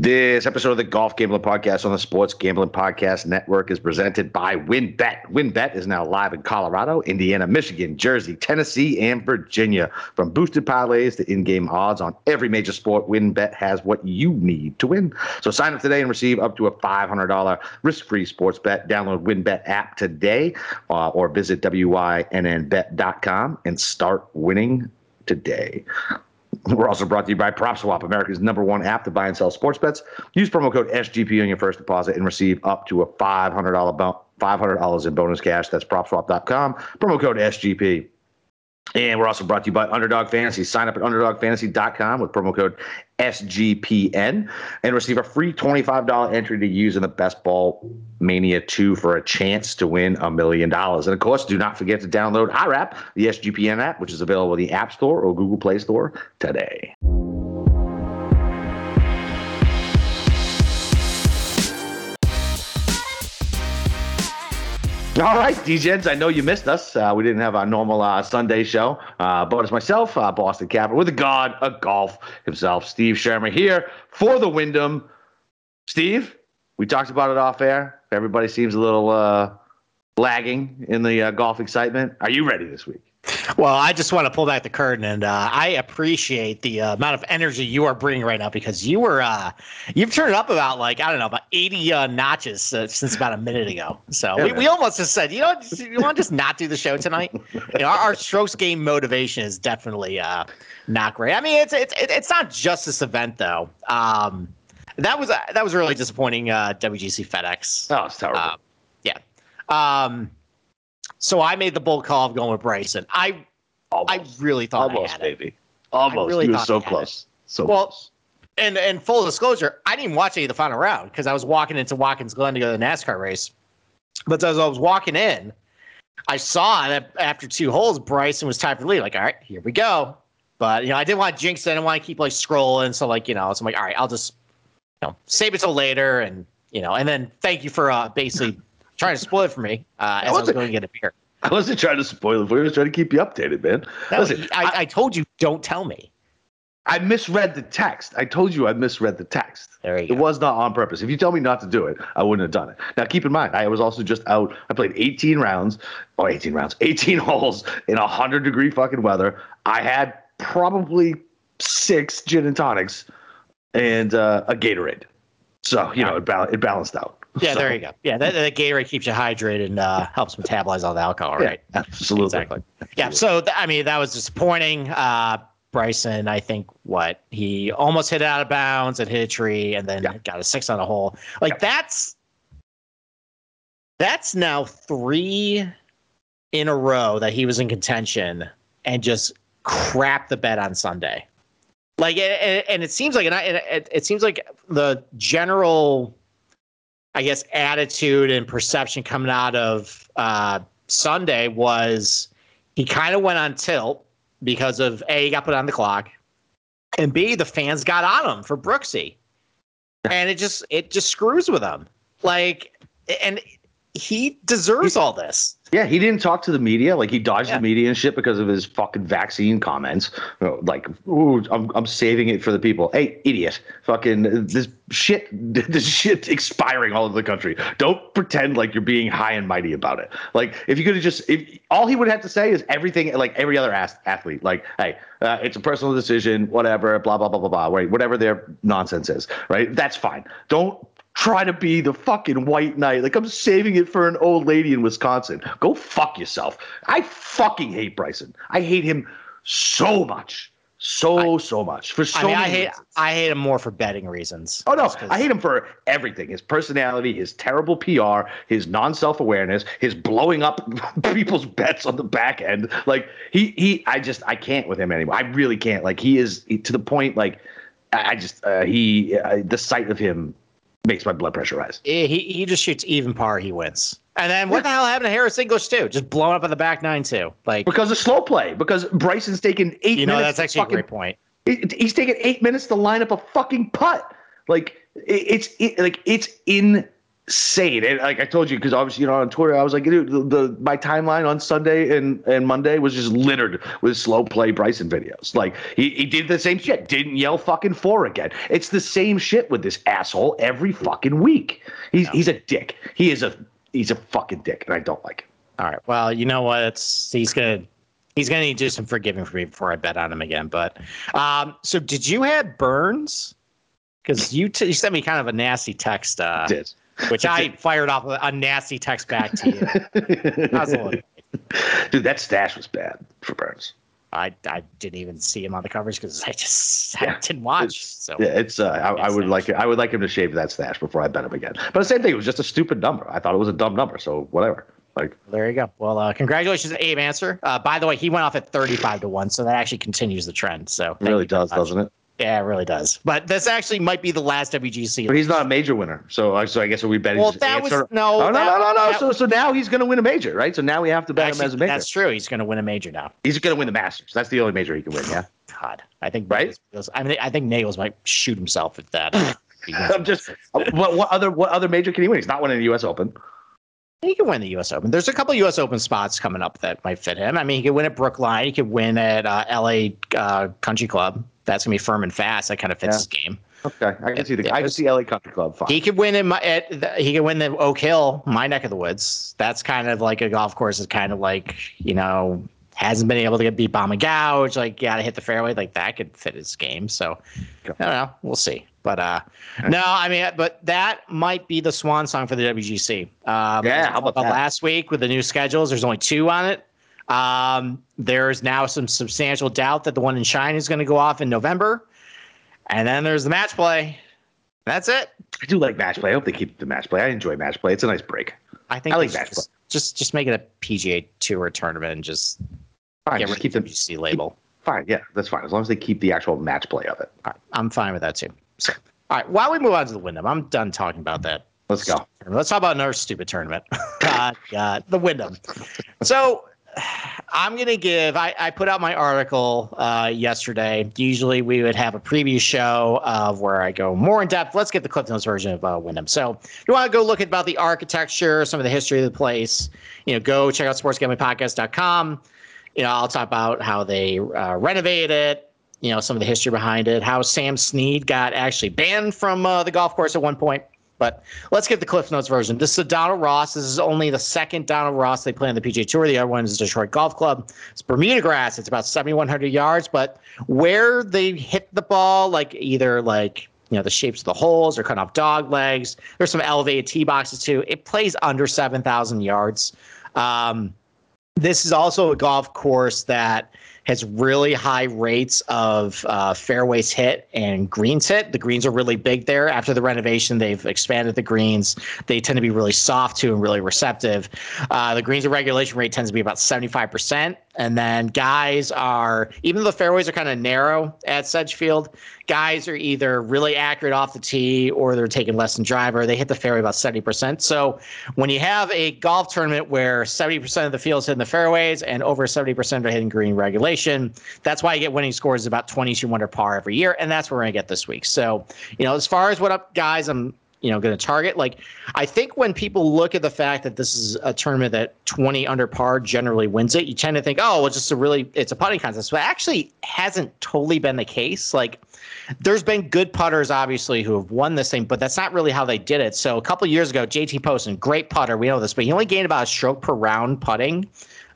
This episode of the Golf Gambling Podcast on the Sports Gambling Podcast Network is presented by WynnBET. WynnBET is now live in Colorado, Indiana, Michigan, Jersey, Tennessee, and Virginia. From boosted parlays to in-game odds on every major sport, WynnBET has what you need to win. So sign up today and receive up to a $500 risk-free sports bet. Download WynnBET app today uh, or visit wynnbet.com and start winning today. We're also brought to you by PropSwap, America's number one app to buy and sell sports bets. Use promo code SGP on your first deposit and receive up to a $500 bo- $500 in bonus cash. That's PropSwap.com. Promo code SGP. And we're also brought to you by Underdog Fantasy. Sign up at UnderdogFantasy.com with promo code SGPN and receive a free $25 entry to use in the Best Ball Mania 2 for a chance to win a million dollars. And of course, do not forget to download our app, the SGPN app, which is available in the App Store or Google Play Store today. All right, DJs, I know you missed us. Uh, we didn't have our normal uh, Sunday show, uh, but it's myself, uh, Boston Capper, with the god of golf himself, Steve Shermer, here for the Wyndham. Steve, we talked about it off air. Everybody seems a little uh, lagging in the uh, golf excitement. Are you ready this week? Well, I just want to pull back the curtain, and uh, I appreciate the uh, amount of energy you are bringing right now because you were uh, you've turned up about like I don't know about eighty uh, notches uh, since about a minute ago. So Yeah, we, we almost just said, you know, you want to just not do the show tonight. you know, our, our strokes game motivation is definitely uh, not great. I mean, it's it's it's not just this event though. Um, that was that was really disappointing. Uh, WGC FedEx. Oh, it's terrible. Yeah. Um, so I made the bold call of going with Bryson. I I really thought I Almost, had it. baby. Almost. really you were so I had close. So Well, close. And and full disclosure, I didn't watch any of the final round because I was walking into Watkins Glen to go to the NASCAR race. But as I was walking in, I saw that after two holes, Bryson was tied for lead. Like, all right, here we go. But you know, I didn't want to jinx it. I didn't want to keep like scrolling. So like, you know, so I'm like, all right, I'll just you know save it till later, and you know, and then thank you for uh, basically trying to spoil it for me uh, as I was wasn't- going to get a beer. I wasn't trying to spoil it for you. I was trying to keep you updated, man. No, Listen, I, I told you, don't tell me. I misread the text. I told you I misread the text. There you It go. was not on purpose. If you tell me not to do it, I wouldn't have done it. Now, keep in mind, I was also just out. I played 18 rounds, or 18 rounds, 18 holes in 100 degree fucking weather. I had probably six gin and tonics and uh, a Gatorade. So, you know, it, bal- it balanced out. Yeah, So, there you go. Yeah, that, that Gatorade keeps you hydrated and uh, helps metabolize all the alcohol, Yeah, right? absolutely. Exactly. Yeah. So th- I mean, that was disappointing. Uh, Bryson, I think what he almost hit it out of bounds and hit a tree, and then Yeah. got a six on a hole. Like that's that's now three in a row that he was in contention and just crap the bed on Sunday. Like, and, and it seems like, and I, and it, it seems like the general, I guess, attitude and perception coming out of uh, Sunday was he kind of went on tilt because of A, he got put on the clock, and B, the fans got on him for Brooksy. And it just it just screws with him. Like and he deserves all this. Yeah, he didn't talk to the media. Like he dodged Yeah. the media and shit because of his fucking vaccine comments. Like, ooh, I'm, I'm saving it for the people. Hey, idiot! Fucking this shit, this shit expiring all over the country. Don't pretend like you're being high and mighty about it. Like, if you could have just, if all he would have to say is everything, like every other ath- athlete, like, hey, uh, it's a personal decision, whatever, blah blah blah blah blah. Right, whatever their nonsense is. Right, that's fine. Don't try to be the fucking white knight. Like I'm saving it for an old lady in Wisconsin. Go fuck yourself. I fucking hate Bryson. I hate him so much. So so much. For so I mean, I hate reasons. I hate him more for betting reasons. Oh no, I hate him for everything. His personality, his terrible PR, his non-self-awareness, his blowing up people's bets on the back end. Like he he I just I can't with him anymore. I really can't. Like he is to the point like I I just uh, he uh, the sight of him makes my blood pressure rise. Eh, he he just shoots even par, he wins. And then what the hell happened to Harris English too? Just blowing up on the back nine too. Like Because of slow play. Because Bryson's taken eight you know, minutes. that's actually fucking, a great point. It, he's taken eight minutes to line up a fucking putt. Like it, it's it, like it's insane. And like I told you, because obviously, you know, on Twitter, I was like, dude, the, the my timeline on Sunday and, and Monday was just littered with slow play Bryson videos. Like he, he did the same shit. Didn't yell fucking four again. It's the same shit with this asshole every fucking week. He's No. he's a dick. He is a he's a fucking dick, and I don't like him. All right. Well, you know what? It's he's gonna he's gonna need to do some forgiving for me before I bet on him again. But um, so did you have Burns? Because you, t- you sent me kind of a nasty text, uh, Did. Which I fired off a, a nasty text back to you. I Dude, that stash was bad for Burns. I, I didn't even see him on the covers because I just I Yeah. didn't watch. It's- So Yeah, it's. Uh, I, I would like. I would like him to shave that stash before I bet him again. But the same thing. It was just a stupid number. I thought it was a dumb number. So whatever. Like there you go. Well, uh, congratulations to Abe Ancer. Uh, by the way, he went off at 35 to 1, so that actually continues the trend. So really does, doesn't it? Yeah, it really does. But this actually might be the last WGC. But he's not a major winner. So, uh, so I guess we bet Well, that was no. Oh, no, that- no, no, no. that- So, so now he's going to win a major, right? So now we have to bet him as a major. That's true. He's going to win a major now. He's going to win the Masters. That's the only major he can win. Yeah. God, I think Right? Nagels- I mean, I think Nagels might shoot himself at that. if he wins I'm just. What, what other what other major can he win? He's not winning the U.S. Open. He can win the U.S. Open. There's a couple U.S. Open spots coming up that might fit him. I mean, he could win at Brookline. He could win at uh, L.A. Uh, Country Club. That's gonna be firm and fast. That kind of fits Yeah. his game. Okay, I can see the. I can see LA Country Club. Fine. He could win in my, at the, he could win the Oak Hill, my neck of the woods. That's kind of like a golf course. That's kind of like you know hasn't been able to get beat bomb and gouge. Like got to hit the fairway. Like that could fit his game. So Okay. I don't know. We'll see. But uh, no, I mean, but that might be the swan song for the WGC. Um, Yeah, how about that? Last week with the new schedules, there's only two on it. Um, there's now some substantial doubt that the one in China is going to go off in November, and then there's the match play. That's it. I do like match play. I hope they keep the match play. I enjoy match play. It's a nice break. I think I like match just, just just make it a PGA Tour tournament and just Fine, get just keep the WGC label. Fine, yeah, that's fine. As long as they keep the actual match play of it. All right, I'm fine with that too. So, all right, while we move on to the Wyndham, I'm done talking about that. Let's go. Let's talk about another stupid tournament. God, God, the Wyndham. So I'm gonna give. I, I put out my article uh, yesterday. Usually we would have a preview show of where I go more in depth. Let's get the Cliff Notes version of uh, Wyndham. So if you want to go look at about the architecture, some of the history of the place, you know, go check out sportsgamblingpodcast.com. You know, I'll talk about how they uh, renovated it. You know, some of the history behind it. How Sam Snead got actually banned from uh, the golf course at one point. But let's get the Cliff Notes version. This is Donald Ross. This is only the second Donald Ross they play on the PGA Tour. The other one is Detroit Golf Club. It's Bermuda grass. It's about 7,100 yards. But where they hit the ball, like either like you know the shapes of the holes or cut off dog legs. There's some elevated tee boxes too. It plays under 7,000 yards. Um, this is also a golf course that has really high rates of uh, fairways hit and greens hit. The greens are really big there. After the renovation, they've expanded the greens. They tend to be really soft too and really receptive. Uh, the greens regulation rate tends to be about 75%. And then guys are, even though the fairways are kind of narrow at Sedgefield, guys are either really accurate off the tee or they're taking less than driver. They hit the fairway about 70%. So when you have a golf tournament where 70% of the field field's hitting the fairways and over 70% are hitting green regulation, that's why you get winning scores about 22 under par every year. And that's what we're to get this week. So, you know, as far as what up guys, I'm you know, going to target. Like, I think when people look at the fact that this is a tournament that 20 under par generally wins it, you tend to think, oh, well, it's just a really, it's a putting contest. But actually hasn't totally been the case. Like, there's been good putters, obviously, who have won this thing, but that's not really how they did it. So a couple years ago, JT Poston, great putter, we know this, but he only gained about a stroke per round putting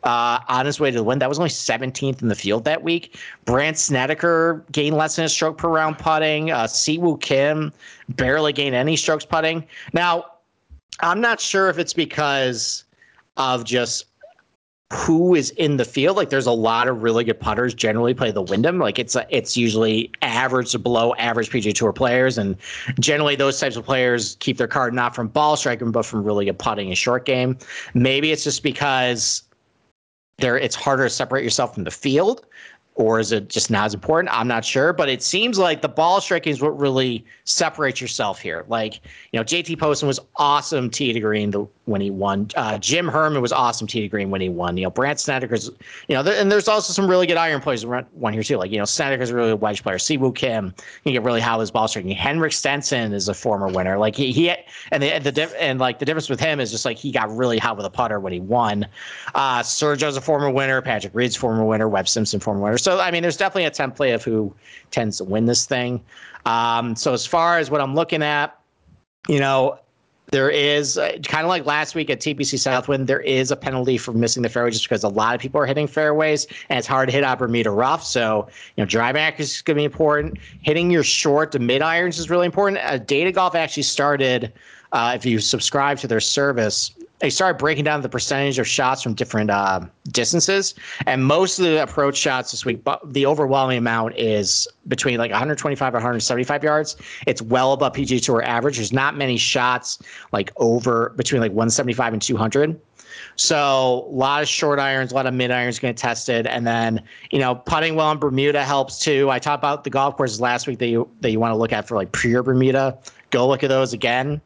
uh, on his way to the win. That was only 17th in the field that week. Brandt Snedeker gained less than a stroke per round putting. Uh, Siwoo Kim barely gained any strokes putting. Now, I'm not sure if it's because of just who is in the field. Like, there's a lot of really good putters generally play the Wyndham. Like, it's a, it's usually average to below average PGA Tour players, and generally those types of players keep their card not from ball striking, but from really good putting and short game. Maybe it's just because there it's harder to separate yourself from the field. Or is it just not as important? I'm not sure, but it seems like the ball striking is what really separates yourself here. Like, you know, JT Poston was awesome tee to green when he won. Uh, Jim Herman was awesome tee to green when he won. You know, Brandt Snedeker's, you know, and there's also some really good iron players one here too. Like, you know, Snedeker's a really wedge player. Siwoo Kim, you get really how his ball striking. Henrik Stenson is a former winner. Like he, he and the, the and like the difference with him is just like he got really hot with a putter when he won. Uh, Sergio's a former winner. Patrick Reed's former winner. Webb Simpson former winner. So I mean, there's definitely a template of who tends to win this thing. Um, so as far as what I'm looking at, you know, there is uh, kind of like last week at TPC Southwind, there is a penalty for missing the fairway just because a lot of people are hitting fairways and it's hard to hit out Bermuda rough. So, you know, drive accuracy is going to be important. Hitting your short to mid irons is really important. Uh, Data Golf actually started, uh, if you subscribe to their service, they started breaking down the percentage of shots from different uh, distances, and most of the approach shots this week, but the overwhelming amount is between like 125 or 175 yards. It's well above PGA Tour average. There's not many shots like over between like 175 and 200. So a lot of short irons, a lot of mid irons getting tested, and then you know putting well in Bermuda helps too. I talked about the golf courses last week that you that you want to look at for like pure Bermuda. Go look at those again.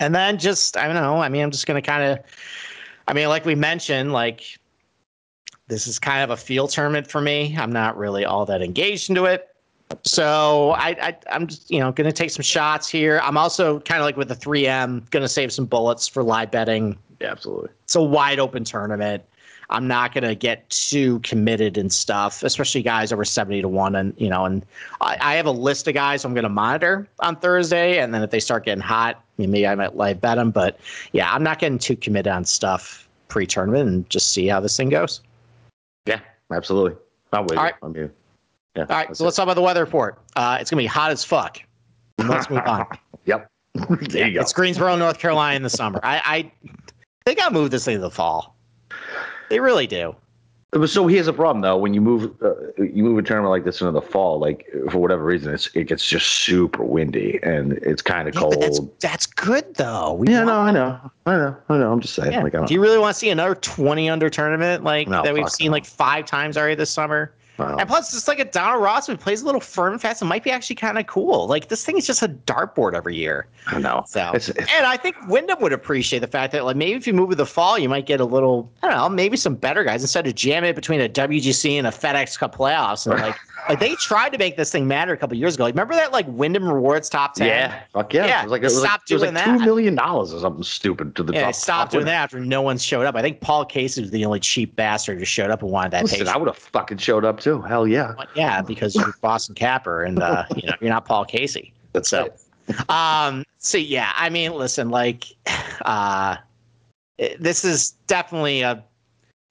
And then just I don't know. I mean, I'm just gonna kind of. I mean, like we mentioned, like this is kind of a field tournament for me. I'm not really all that engaged into it. So I, I am just you know gonna take some shots here. I'm also kind of like with the 3M, gonna save some bullets for live betting. Yeah, absolutely. It's a wide open tournament. I'm not going to get too committed and stuff, especially guys over 70 to 1. And, you know, and I, I have a list of guys I'm going to monitor on Thursday. And then if they start getting hot, maybe I might live bet them. But yeah, I'm not getting too committed on stuff pre tournament and just see how this thing goes. Yeah, absolutely. I'm with All you. right. I'm you. Yeah, All right. So let's talk about the weather report. Uh, it's going to be hot as fuck. Let's move on. Yep. there you go. It's Greensboro, North Carolina in the summer. I, I they got to move this thing to the fall. They really do. So here's a problem though. When you move, uh, you move a tournament like this into the fall, like for whatever reason, it's it gets just super windy and it's kind of Yeah, cold. that's that's good though. We yeah, no, I know, I know, I know. I'm just saying. Yeah. Like, Do you really want to see another 20 under tournament like No, that we've seen no. like five times already this summer? Well, And plus, just like a Donald Ross who plays a little firm and fast, it might be actually kind of cool. Like this thing is just a dartboard every year. I know. So, It's, it's, and I think Wyndham would appreciate the fact that like maybe if you move to the fall, you might get a little I don't know, maybe some better guys instead of jamming it between a WGC and a FedEx Cup playoffs. And like, like they tried to make this thing matter a couple years ago. Like, remember that like Wyndham Rewards top ten? yeah, fuck yeah. Yeah, It was like it was stop like, it was like that. two million dollars or something stupid to the Yeah, top. stopped top doing that after no one showed up. I think Paul Casey was the only cheap bastard who showed up and wanted that Listen, page. I would have fucking showed up too. Hell yeah. Yeah, because you're Boston Capper and uh, you know you're not Paul Casey. That's So, um, so yeah, I mean, listen, like, uh, this is definitely a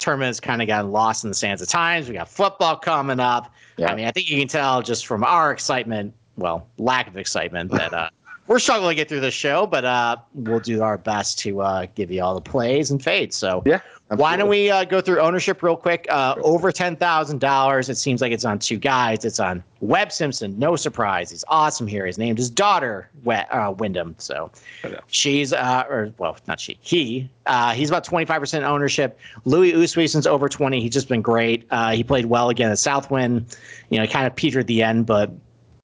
tournament that's kind of gotten lost in the sands of times. We got football coming up. Yeah. I mean, I think you can tell just from our excitement, well, lack of excitement, that uh, we're struggling to get through this show, but uh, we'll do our best to uh, give you all the plays and fades. So Yeah. Why don't we uh, go through ownership real quick? Uh, over ten thousand dollars. It seems like it's on two guys. It's on Webb Simpson. No surprise. He's awesome here. He's named his daughter we- uh, Wyndham. So she's uh, or well, not she. He. Uh, he's about twenty five percent ownership. Louis Oosthuizen's over twenty. He's just been great. Uh, he played well again at Southwind. You know, kind of petered at the end, but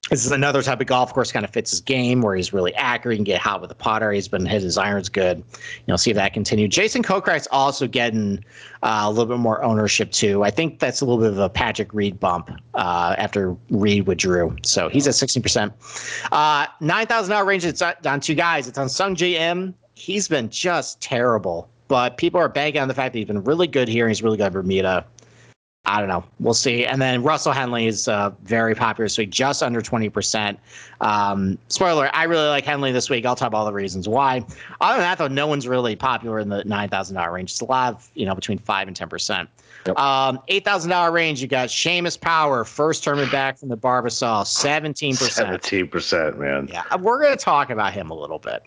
this is another type of golf course kind of fits his game where he's really accurate. He can get hot with the putter. He's been hitting his irons good. You know, see if that continues. Jason Kokrak's also getting uh, a little bit more ownership too. I think that's a little bit of a Patrick Reed bump uh, after Reed withdrew. So he's at 16%. Uh, $9,000 range. It's on, on two guys. It's on Sungjae Im. He's been just terrible, but people are banking on the fact that he's been really good here. And he's really good at Bermuda. I don't know. We'll see. And then Russell Henley is uh, very popular this week, just under 20%. Um, spoiler, I really like Henley this week. I'll talk about all the reasons why. Other than that, though, no one's really popular in the $9,000 range. It's a lot of, you know, between 5 and 10%. Yep. Um, $8,000 range, you got Seamus Power, first tournament back from the Barbasol, 17%. Seventeen percent, man. Yeah, we're going to talk about him a little bit.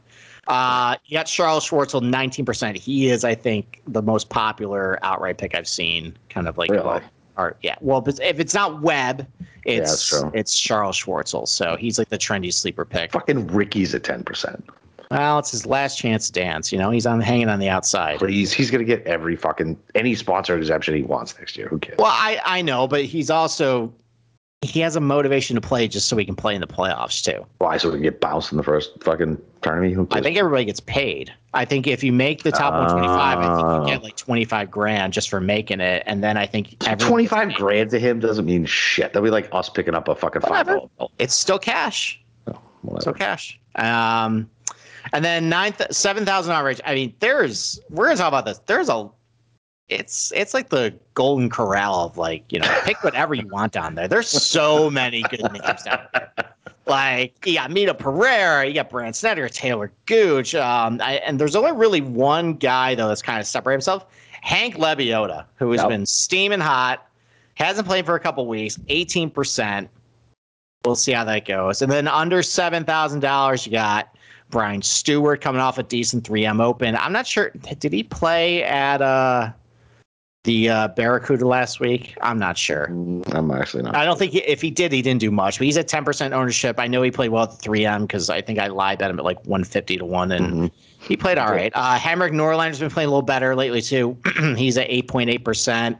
Uh, you got Charles Schwartzel, 19%. He is, I think, the most popular outright pick I've seen. Kind of like, Really? well, or yeah, well, if it's not Webb, it's true. it's Charles Schwartzel. So he's like the trendy sleeper pick. Fucking Rickie's at ten percent. Well, it's his last chance to dance. You know, he's on hanging on the outside. Please, he's gonna get every fucking any sponsor exemption he wants next year. Who cares? Well, I I know, but he's also he has a motivation to play just so he can play in the playoffs too. Why? So we can get bounced in the first fucking tournament? I think everybody gets paid. I think if you make the top 125, I think Oh. you get like 25 grand just for making it, and then I think everyone Twenty gets five paid. grand to him doesn't mean shit. That'd be like us picking up a fucking five. It's still cash. Whatever. Still cash. Um, and then nine, seven thousand average. I mean, there's we're gonna talk about this. There's a, it's it's like the golden corral of like you know pick whatever you want down there. There's so many good names down there. Like you got Mito Pereira, you got Brandt Snedeker, Taylor Gooch, um, I, and there's only really one guy though that's kind of separated himself. Hank Lebioda, who has Yep. been steaming hot, hasn't played for a couple weeks, 18%. We'll see how that goes. And then under seven thousand dollars, you got Brian Stuard coming off a decent 3M Open. I'm not sure. Did he play at uh, the uh, Barracuda last week? I'm not sure. Mm, I'm actually not. I don't think he, if he did, he didn't do much. But he's at 10% ownership. I know he played well at the 3M because I think I lied at him at like 150 to one, and Mhm. he played all right. Uh, Henrik Norlander's been playing a little better lately too. He's at 8.8%.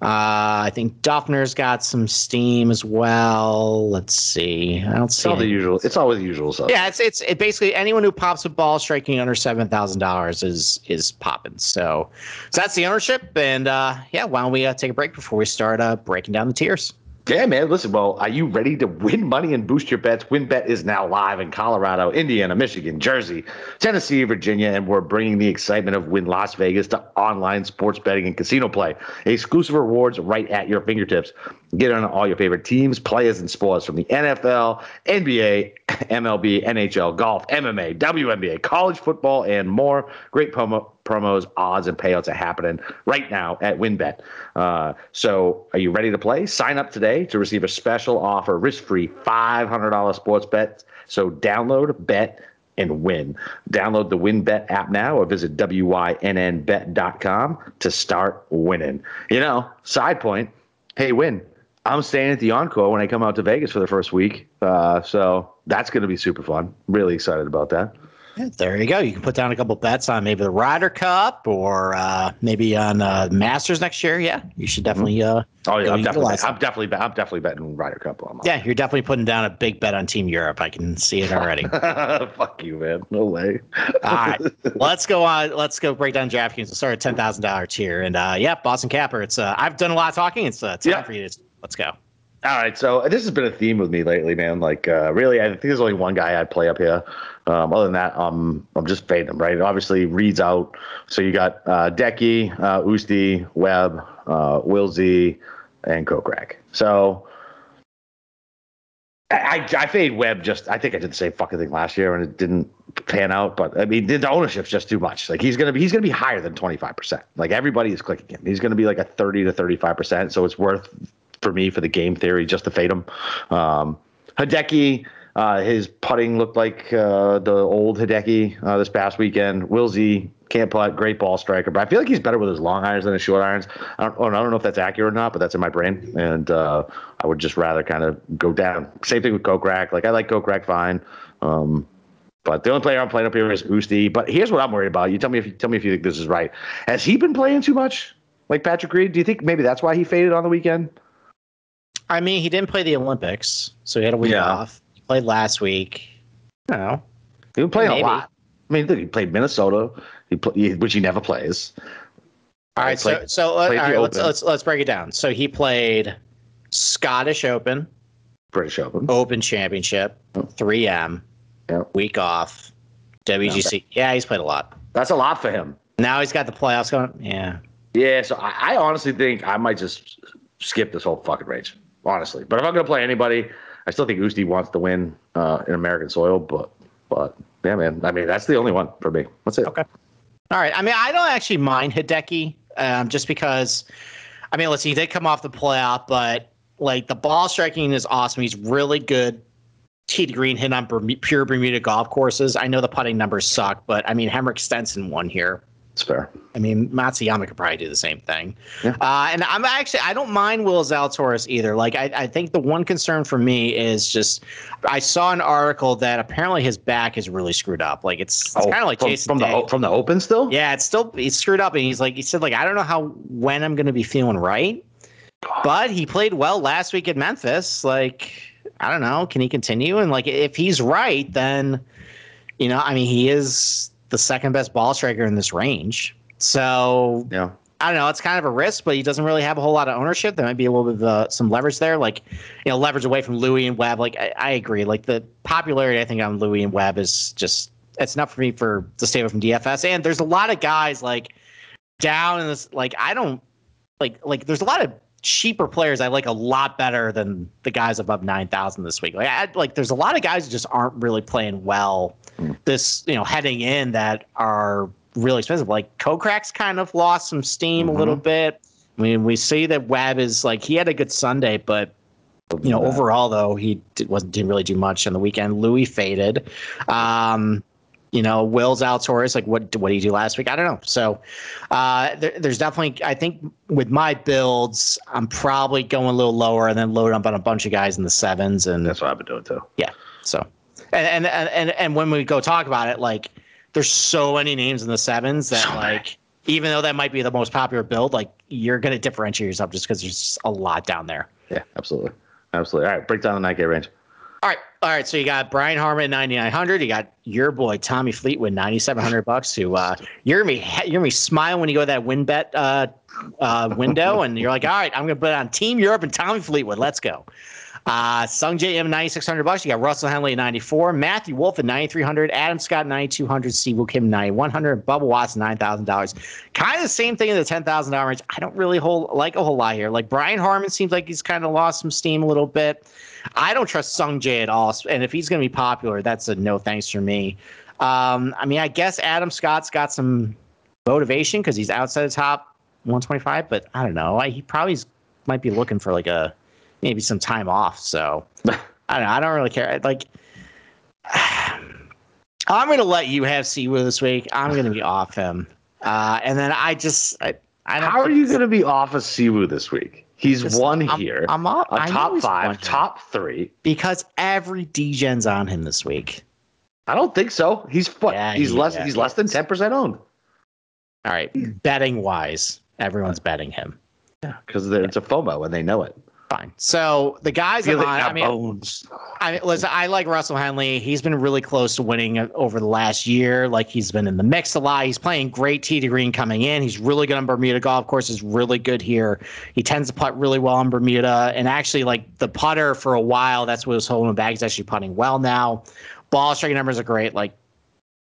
Uh, I think Dufner's got some steam as well. Let's see. I don't It's see. all the usual. It's always the usual stuff. yeah, it's it's it basically anyone who pops a ball striking under seven thousand dollars is is popping. So, so that's the ownership, and uh, yeah, why don't we uh, take a break before we start uh, breaking down the tiers? Yeah, man. Listen, well, are you ready to win money and boost your bets? WynnBET is now live in Colorado, Indiana, Michigan, Jersey, Tennessee, Virginia, and we're bringing the excitement of Wynn Las Vegas to online sports betting and casino play. Exclusive rewards right at your fingertips. Get on all your favorite teams, players, and sports from the NFL, NBA, MLB, NHL, golf, MMA, WNBA, college football, and more. Great promo, promos, odds, and payouts are happening right now at WynnBET. Uh, so, are you ready to play? Sign up today to receive a special offer, risk-free $500 sports bet. So, download, bet, and win. Download the WynnBET app now or visit wynnbet.com to start winning. You know, side point, hey, win. I'm staying at the Encore when I come out to Vegas for the first week. Uh, so that's going to be super fun. Really excited about that. Yeah, there you go. You can put down a couple bets on maybe the Ryder Cup or uh, maybe on uh, Masters next year. Yeah, you should definitely. Uh, Oh yeah, I'm definitely, I'm definitely, I'm definitely betting Ryder Cup on. yeah, you're definitely putting down a big bet on Team Europe. I can see it already. Fuck you, man. No way. All right, let's go on. Let's go break down DraftKings. We'll start at ten thousand dollar tier, and uh, yeah, Boston Capper. It's uh, I've done a lot of talking. It's uh, time Yeah. for you to let's go. All right, so this has been a theme with me lately, man. Like, uh, really, I think there's only one guy I'd play up here. Um, other than that, um, I'm just fading him, right? Obviously, Reed's out, so you got uh, Decky, uh, Usti, Webb, uh, Wilsey, and Kokrak. So I, I, I fade Webb. Just I think I did the same fucking thing last year, and it didn't pan out. But I mean, the the ownership's just too much. Like he's gonna be he's gonna be higher than 25 percent. Like everybody is clicking him. He's gonna be like a 30 to 35 percent. So it's worth for me for the game theory just to fade him. Um, Hideki, uh, his putting looked like uh, the old Hideki uh, this past weekend. Wilsey can't putt, great ball striker, but I feel like he's better with his long irons than his short irons. I don't, I don't know if that's accurate or not, but that's in my brain, and uh, I would just rather kind of go down. Same thing with Kokrak. Like I like Kokrak fine. Um, but the only player I'm playing up here is Usti. But here's what I'm worried about. You tell me if you tell me if you think this is right. Has he been playing too much, like Patrick Reed? Do you think maybe that's why he faded on the weekend? I mean, he didn't play the Olympics, so he had a week Yeah. off. He played last week. I don't know. He was playing Maybe. a lot. I mean, look, he played Minnesota, he play, which he never plays. All right, so Played- so uh, all played the right, let's let's let's break it down. So he played Scottish Open, British Open. Open Championship, 3M, Yeah. week off, WGC. Yeah, he's played a lot. That's a lot for him. Now he's got the playoffs going. Yeah. Yeah, so I, I honestly think I might just skip this whole fucking range, honestly. But if I'm gonna play anybody, I still think Usti wants to win uh, in American soil. But but yeah, man. I mean, that's the only one for me. That's it. Okay. All right. I mean, I don't actually mind Hideki, um, just because. I mean, let's see. He did come off the playoff, but like the ball striking is awesome. He's really good. Tee to green hit on Bermu- pure Bermuda golf courses. I know the putting numbers suck, but I mean, Henrik Stenson won here. It's fair. I mean, Matsuyama could probably do the same thing. Yeah. Uh, and I'm actually, I don't mind Will Zalatoris either. Like, I, I think the one concern for me is just, I saw an article that apparently his back is really screwed up. Like, it's, it's kind of like Oh, from, Jason from the Day. o- from the open still. Yeah, it's still he's screwed up, and he's like he said like I don't know how when I'm going to be feeling right, but he played well last week at Memphis. Like I don't know, can he continue? And like if he's right, then you know, I mean, he is the second best ball striker in this range. So Yeah. I don't know. It's kind of a risk, but he doesn't really have a whole lot of ownership. There might be a little bit of uh, some leverage there, like you know, leverage away from Louis and Webb. Like I, I agree. Like the popularity I think on Louis and Webb is just it's enough for me for to stay away from DFS. And there's a lot of guys like down in this. Like I don't like like there's a lot of cheaper players I like a lot better than the guys above nine thousand this week. Like I like there's a lot of guys who just aren't really playing well this you know heading in that are really expensive. Like Kokrak's kind of lost some steam a little bit. I mean, we see that Webb is like he had a good Sunday, but you know overall though he did, wasn't didn't really do much on the weekend. Louis faded. Um, you know, Will's out outsourced. Like, what what did he do last week? I don't know. So, uh, there, there's definitely. I think with my builds, I'm probably going a little lower and then load up on a bunch of guys in the sevens and That's what I've been doing too. yeah. So, and and and and, when we go talk about it, like there's so many names in the sevens that So many. like even though that might be the most popular build, like you're gonna differentiate yourself just because there's a lot down there. Yeah, absolutely, absolutely. All right, break down the 9K range. All right, all right. So you got Brian Harman at 9,900. You got your boy Tommy Fleetwood 9,700 bucks. Who uh, you're gonna be you're gonna be smiling when you go to that WynnBET uh, uh, window, and you're like, all right, I'm gonna put on Team Europe and Tommy Fleetwood. Let's go. Uh, Sungjae Im 9,600 bucks. You got Russell Henley at 94, Matthew Wolff at 9,300, Adam Scott 9,200, Siwoo Kim 9,100, and Bubba Watts $9,000. Kind of the same thing in the $10,000 range. I don't really hold, like a whole lot here. Like Brian Harman seems like he's kind of lost some steam a little bit. I don't trust Sung Jae at all. And if he's going to be popular, that's a no thanks for me. Um, I mean, I guess Adam Scott's got some motivation because he's outside the top 125, but I don't know. I, he probably might be looking for like a maybe some time off. So I don't know. I don't really care. Like, I'm going to let you have Siwoo this week. I'm going to be off him. Uh, and then I just, I, I don't How are you going to be off of Siwoo this week? He's one I'm- here, I'm up. a top five, top three. because every DGen's on him this week. I don't think so. He's what? Yeah, he's he- less. yeah, he's less than ten percent owned. All right, betting wise, everyone's betting him. Yeah, because it's a FOMO and they know it. Fine. So the guys Feel I'm on, I mean, bones. I mean, listen, I like Russell Henley. He's been really close to winning over the last year. Like he's been in the mix a lot. He's playing great tee to green coming in. He's really good on Bermuda golf course. Is really good here. He tends to putt really well on Bermuda. And actually, like the putter for a while, that's what was holding him back. He's actually putting well now. Ball striking numbers are great. Like,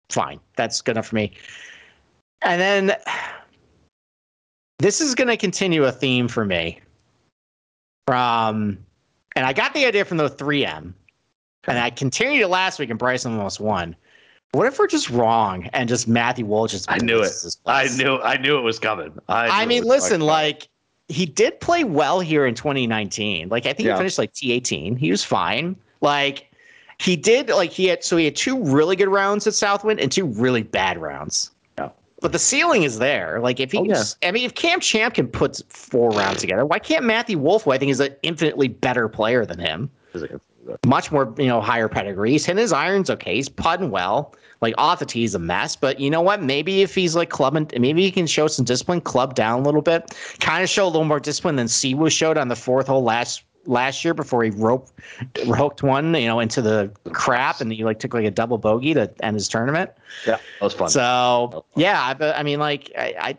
fine, that's good enough for me. And then this is going to continue a theme for me. From and I got the idea from the 3M. And I continued it last week and Bryson almost won. What if we're just wrong and just Matthew Walsh just I knew it. I knew. I knew it was coming. I, I mean, listen, like he did play well here in 2019. Like I think Yeah. he finished like T18. He was fine. Like he did like he had so he had two really good rounds at Southwind and two really bad rounds. But the ceiling is there. Like if he, Oh, yeah. I mean, if Cam Champ can put four rounds together, why can't Matthew Wolff, who I think is an infinitely better player than him, much more you know higher pedigree. He's hitting his irons okay. He's putting well. Like off the tee, he's a mess. But you know what? Maybe if he's like clubbing, maybe he can show some discipline, club down a little bit, kind of show a little more discipline than Siwoo showed on the fourth hole last last year before he rope roped one, you know, into the crap and he like took like a double bogey to end his tournament. Yeah, that was fun. So yeah, I, I mean, like I, I,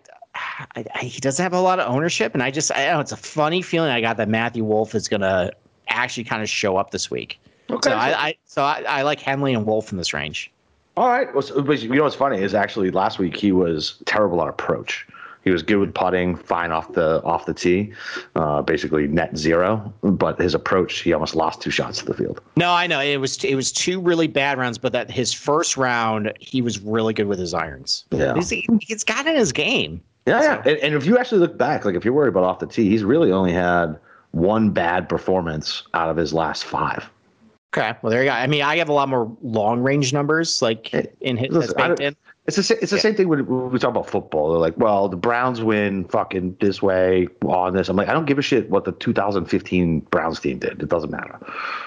I, I, he doesn't have a lot of ownership, and I just I don't know. It's a funny feeling I got that Matthew Wolff is gonna actually kind of show up this week. okay. So I, I so I, I like Henley and Wolff in this range. All right. Well, so, but you know what's funny is actually last week he was terrible on approach. He was good with putting, fine off the off the tee, uh, basically net zero. But his approach, he almost lost two shots to the field. No, I know it was it was two really bad rounds, but that his first round he was really good with his irons. Yeah. He's, he's got in his game. Yeah, yeah. And, and if you actually look back, like if you're worried about off the tee, he's really only had one bad performance out of his last five. Okay, well there you go. I mean, I have a lot more long range numbers like in his Listen, that's I baked don't- in. It's the it's the Yeah. same thing when, we talk about football. They're like, well, the Browns win fucking this way on this. I'm like, I don't give a shit what the 2015 Browns team did. It doesn't matter.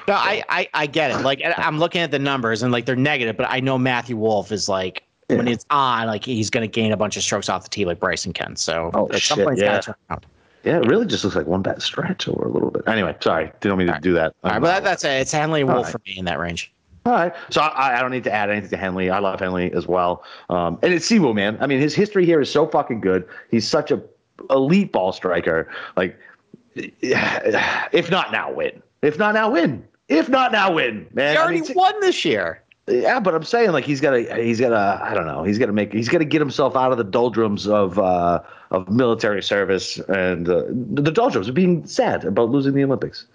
No, I, I I get it. Like I'm looking at the numbers and like they're negative, but I know Matthew Wolff is like when it's on, like he's going to gain a bunch of strokes off the tee like Bryson can. So Oh, at some shit, point, it's yeah. got to turn around. Yeah, it really just looks like one bad stretch over a little bit. Anyway, sorry, didn't mean to do that. All right, but that, that's it. It's Henley Wolff right. for me in that range. All right. So I, I don't need to add anything to Henley. I love Henley as well. Um, and it's Siwoo, man. I mean, his history here is so fucking good. He's such a elite ball striker. Like, if not now, win. If not now, win. If not now, win, man. He I already mean, won this year. yeah, but I'm saying like he's got to he's got to I don't know he's got to make he's got to get himself out of the doldrums of uh, of military service and uh, the doldrums of being sad about losing the Olympics.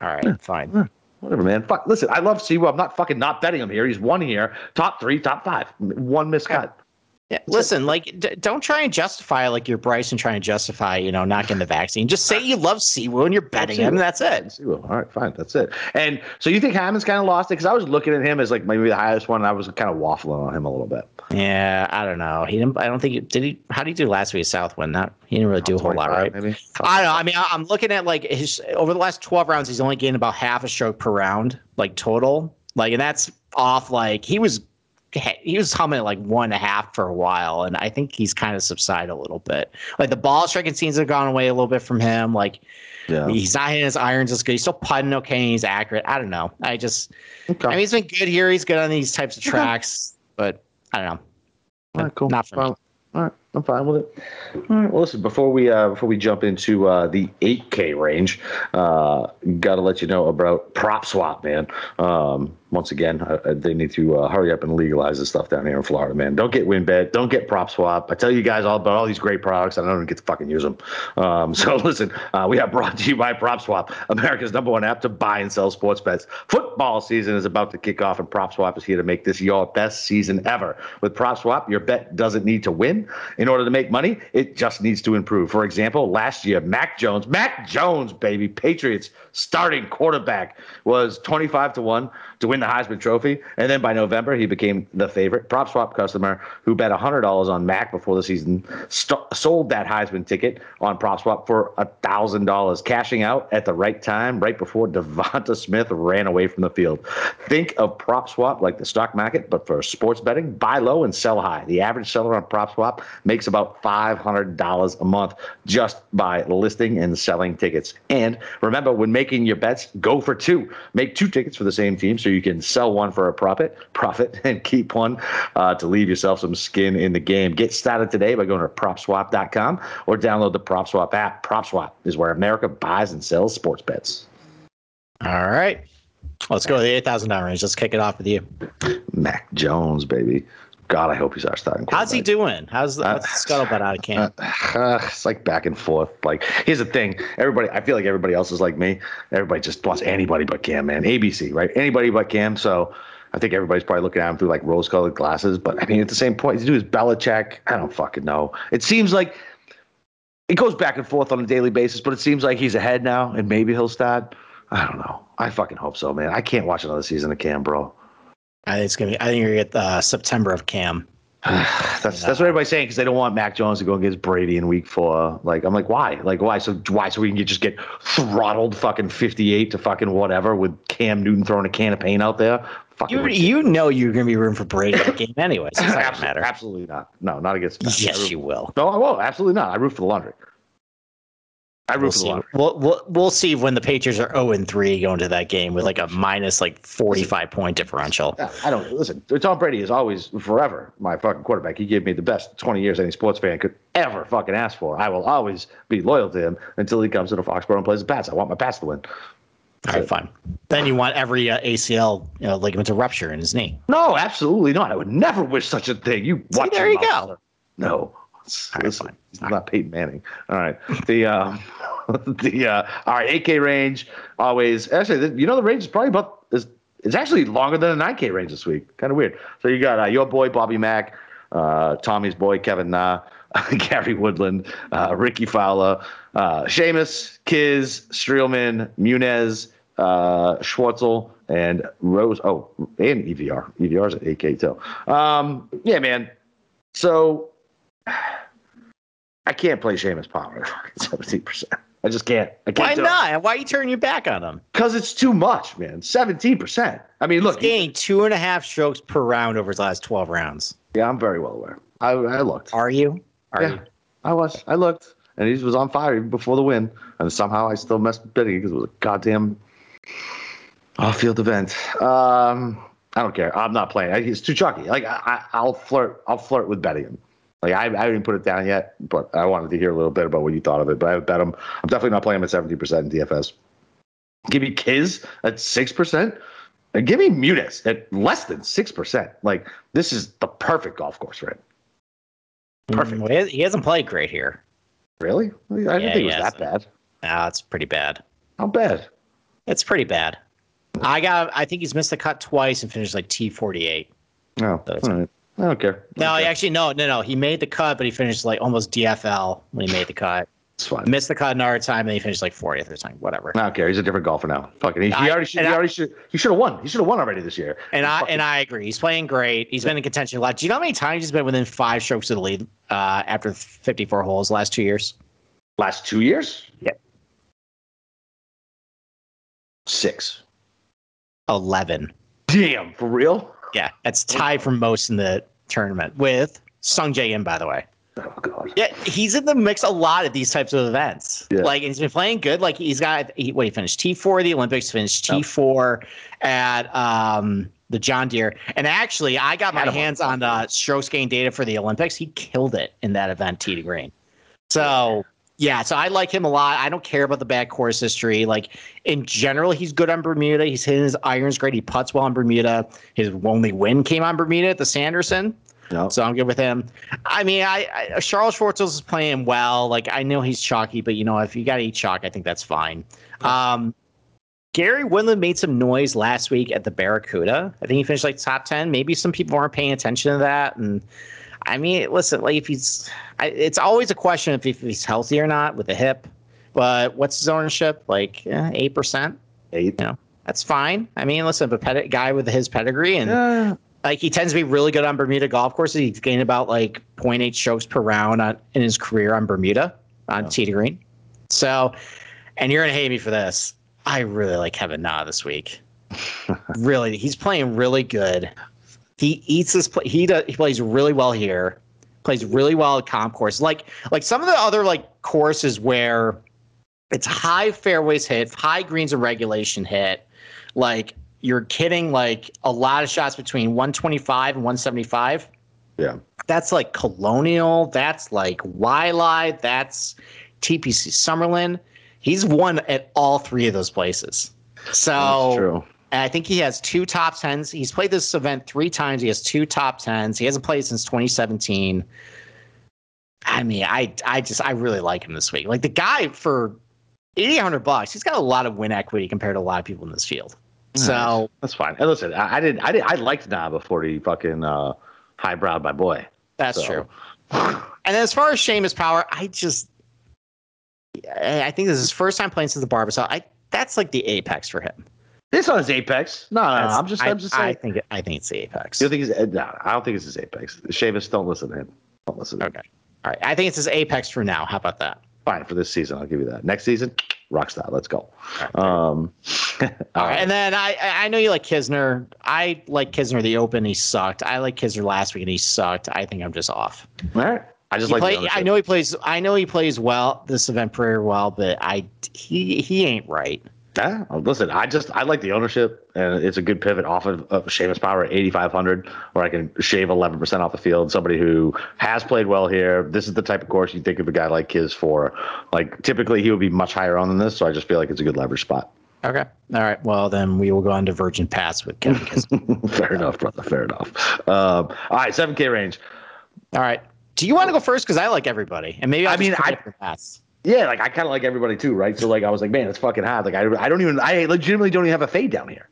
All right, fine. Whatever, man. Fuck. Listen, I love Siwoo. I'm not fucking not betting him here. He's one here, top three, top five, one miscut. Yeah, listen, like, d- don't try and justify like you're Bryson trying to justify, you know, not getting the vaccine. Just say you love Siwoo and you're betting him. and That's it. Siwoo. All right, fine. That's it. And so you think Hammond's kind of lost it? Because I was looking at him as like maybe the highest one, and I was kind of waffling on him a little bit. Yeah, I don't know. He didn't. I don't think. He, did he? How did he do last week at Southwind? Not. He didn't really do a whole lot, right? Maybe. I don't know. I mean, I'm looking at like his over the last 12 rounds, he's only gained about half a stroke per round, like total. Like, and that's off. Like he was, he was humming at like one and a half for a while, and I think he's kind of subsided a little bit. Like the ball striking scenes have gone away a little bit from him. Like Yeah. he's not hitting his irons as good. He's still putting okay. And he's accurate. I don't know. I just, Okay. I mean, he's been good here. He's good on these types of tracks, but I don't know. All right, cool. Not for me. All right, I'm fine with it. All right. Well, listen. Before we uh, before we jump into uh, the 8K range, uh, got to let you know about Prop Swap, man. Um, once again, uh, uh, they need to uh, hurry up and legalize this stuff down here in Florida, man. Don't get WynnBET. Don't get Prop Swap. I tell you guys all about all these great products. and I don't even get to fucking use them. Um, so listen, uh, we are brought to you by Prop Swap, America's number one app to buy and sell sports bets. Football season is about to kick off, and Prop Swap is here to make this your best season ever. With Prop Swap, your bet doesn't need to win in order to make money. It just needs to improve. For example, last year, Mac Jones, Mac Jones, baby, Patriots starting quarterback was 25 to 1 to win the Heisman Trophy. And then by November, he became the favorite. Prop Swap customer who bet $100 on Mac before the season st- sold that Heisman ticket on Prop Swap for $1,000, cashing out at the right time, right before Devonta Smith ran away from the field. Think of Prop Swap like the stock market, but for sports betting. Buy low and sell high. The average seller on Prop Swap makes about $500 a month just by listing and selling tickets. And remember, when making your bets, go for two. Make two tickets for the same team so you can sell one for a profit, profit, and keep one uh, to leave yourself some skin in the game. Get started today by going to PropSwap.com or download the PropSwap app. PropSwap is where America buys and sells sports bets. All right. Let's go to the eight thousand dollar range. Let's kick it off with you. Mac Jones, baby. God, I hope he's our starting. How's he doing? How's the, the scuttlebutt out of camp? Uh, it's like back and forth. Like, here's the thing. Everybody, I feel like everybody else is like me. Everybody just wants anybody but Cam, man. ABC, right? Anybody but Cam. So I think everybody's probably looking at him through like rose colored glasses. But I mean, at the same point, to do his Belichick, I don't fucking know. It seems like it goes back and forth on a daily basis, but it seems like he's ahead now and maybe he'll start. I don't know. I fucking hope so, man. I can't watch another season of Cam, bro. I think it's gonna be. I think you're gonna get uh, September of Cam. that's that's what everybody's saying because they don't want Mac Jones to go against Brady in Week Four. Like I'm like, why? Like why? So why? So we can get, just get throttled, fucking 58 to fucking whatever with Cam Newton throwing a can of paint out there. Fucking You ridiculous. you know you're gonna be room for Brady that game anyways. Not absolutely, matter. absolutely not. No, not against. Mac. Yes, root- you will. No, I won't. Absolutely not. I root for the laundry. I root We'll for the see. laundry. We'll, we'll we'll see when the Patriots are 0 and 3 going to that game with like a minus like 45 point differential. Yeah, I don't listen. Tom Brady is always forever my fucking quarterback. He gave me the best 20 years any sports fan could ever fucking ask for. I will always be loyal to him until he comes to the Foxborough and plays the Pats. I want my Pats to win. All right, fine. Then you want every uh, ACL you know, ligament to rupture in his knee. No, absolutely not. I would never wish such a thing. You watch. there you mouth, go. No, All right, listen, he's not Peyton Manning. All right, the um, the uh, all right, 8K range always. Actually, you know the range is probably about is it's actually longer than a 9K range this week. Kind of weird. So you got uh, your boy Bobby Mack, uh, Tommy's boy Kevin Na, Gary Woodland, uh, Rickie Fowler, uh, Seamus, Kiz, Streelman, Muñoz, uh, Schwartzel, and Rose. Oh, and EVR. EVR's at 8K too. Um, yeah, man. So I can't play Seamus Palmer at seventeen percent. I just can't. I can't Why not? Why are you turning your back on him? Because it's too much, man. Seventeen percent. I mean, look. He's gained two and a half strokes per round over his last twelve rounds. Yeah, I'm very well aware. I, I looked. Are you? Are yeah, you? I was. I looked, and he was on fire even before the win, and somehow I still messed with bidding because it was a goddamn off-field event. Um, I don't care. I'm not playing. He's too chalky. Like I, I, will flirt. I'll flirt with betting him. Like I, I didn't put it down yet, but I wanted to hear a little bit about what you thought of it. But I would bet him. I'm definitely not playing him at 70 percent in DFS. Give me Kiz at six percent. And give me Muñoz at less than six percent. Like this is the perfect golf course him. Perfect. Mm, he hasn't played great here. Really? I didn't yeah, think it was that bad. No, it's pretty bad. How bad? It's pretty bad. I got. I think he's missed the cut twice and finished like T forty eight. Oh, so right. I don't care. I no, care. actually, no, no, no. He made the cut, but he finished like almost DFL when he made the cut. It's fine. Missed the cut another time, and he finished like 40th or something. Whatever. I don't care. He's a different golfer now. Fucking, he, he already should. He I, already should. He should have won. He should have won already this year. And I fucking, and I agree. He's playing great. He's been in contention a lot. Do you know how many times he's been within five strokes of the lead uh, after 54 holes last two years? Last two years? Yeah. Six. 11. Damn, for real? Yeah, that's tied for most in the tournament with Sungjae Im, by the way. Oh god. Yeah, he's in the mix a lot at these types of events. Yeah. Like he's been playing good. Like he's got he, what he finished T four the Olympics, finished T four at um, the John Deere, and actually I got my hands on the strokes gain data for the Olympics. He killed it in that event, T to green. So yeah, so I like him a lot. I don't care about the bad course history. Like in general, he's good on Bermuda. He's hitting his irons great. He puts well on Bermuda. His only win came on Bermuda at the Sanderson. No. So I'm good with him. I mean, I, I Charles Schwartzel is playing well. Like I know he's chalky, but you know if you got to eat chalk, I think that's fine. Um, Gary Woodland made some noise last week at the Barracuda. I think he finished like top ten. Maybe some people aren't paying attention to that. And I mean, listen, like if he's, I, it's always a question of if he's healthy or not with the hip. But what's his ownership? Like eh, eight percent. Eight. You know, that's fine. I mean, listen, a ped- guy with his pedigree and. Uh, like he tends to be really good on Bermuda golf courses. He's gained about like 0.8 strokes per round on, in his career on Bermuda on oh. tee to green. So, and you're gonna hate me for this. I really like Kevin Na this week. really, he's playing really good. He eats this. Play, he does, he plays really well here. Plays really well at comp course. Like like some of the other like courses where it's high fairways hit, high greens and regulation hit. Like you're kidding like a lot of shots between 125 and 175. Yeah. That's like Colonial. That's like Waialae. That's TPC Summerlin. He's won at all three of those places. So true. I think he has two top tens. He's played this event three times. He has two top tens. He hasn't played since 2017. I mean, I I just I really like him this week. Like the guy for 800 bucks, he's got a lot of win equity compared to a lot of people in this field. So that's fine. And listen, I, I didn't, I didn't, I liked Na before he fucking uh, highbrowed my boy. That's so. true. and as far as Seamus Power, I just, I think this is his first time playing since the Barbasol. I that's like the apex for him. It's not his apex. No, no, no I'm just, I, am just saying. I think, I think it's the apex. You think he's? No, I don't think it's his apex. Seamus, don't listen to him. Don't listen. To okay. All right. I think it's his apex for now. How about that? Fine for this season. I'll give you that. Next season, rockstar. Let's go. Right. Um, all right. And then I I know you like Kisner. I like Kisner the Open. He sucked. I like Kisner last week and he sucked. I think I'm just off. All right. I just he like. Play, I know he plays. I know he plays well this event pretty well, but I he he ain't right. Yeah, listen, I just I like the ownership, and it's a good pivot off of, of Seamus Power at 8,500, where I can shave 11% off the field. Somebody who has played well here. This is the type of course you think of a guy like his for. Like typically, he would be much higher on than this, so I just feel like it's a good leverage spot. Okay. All right. Well, then we will go on to Virgin Pass with Kevin Fair enough, brother. Fair enough. Um, all right, 7K range. All right. Do you want to go first? Because I like everybody, and maybe I'll i mean, I pass. Yeah, like I kind of like everybody too, right? So like I was like, man, it's fucking hot. Like I, I don't even, I legitimately don't even have a fade down here.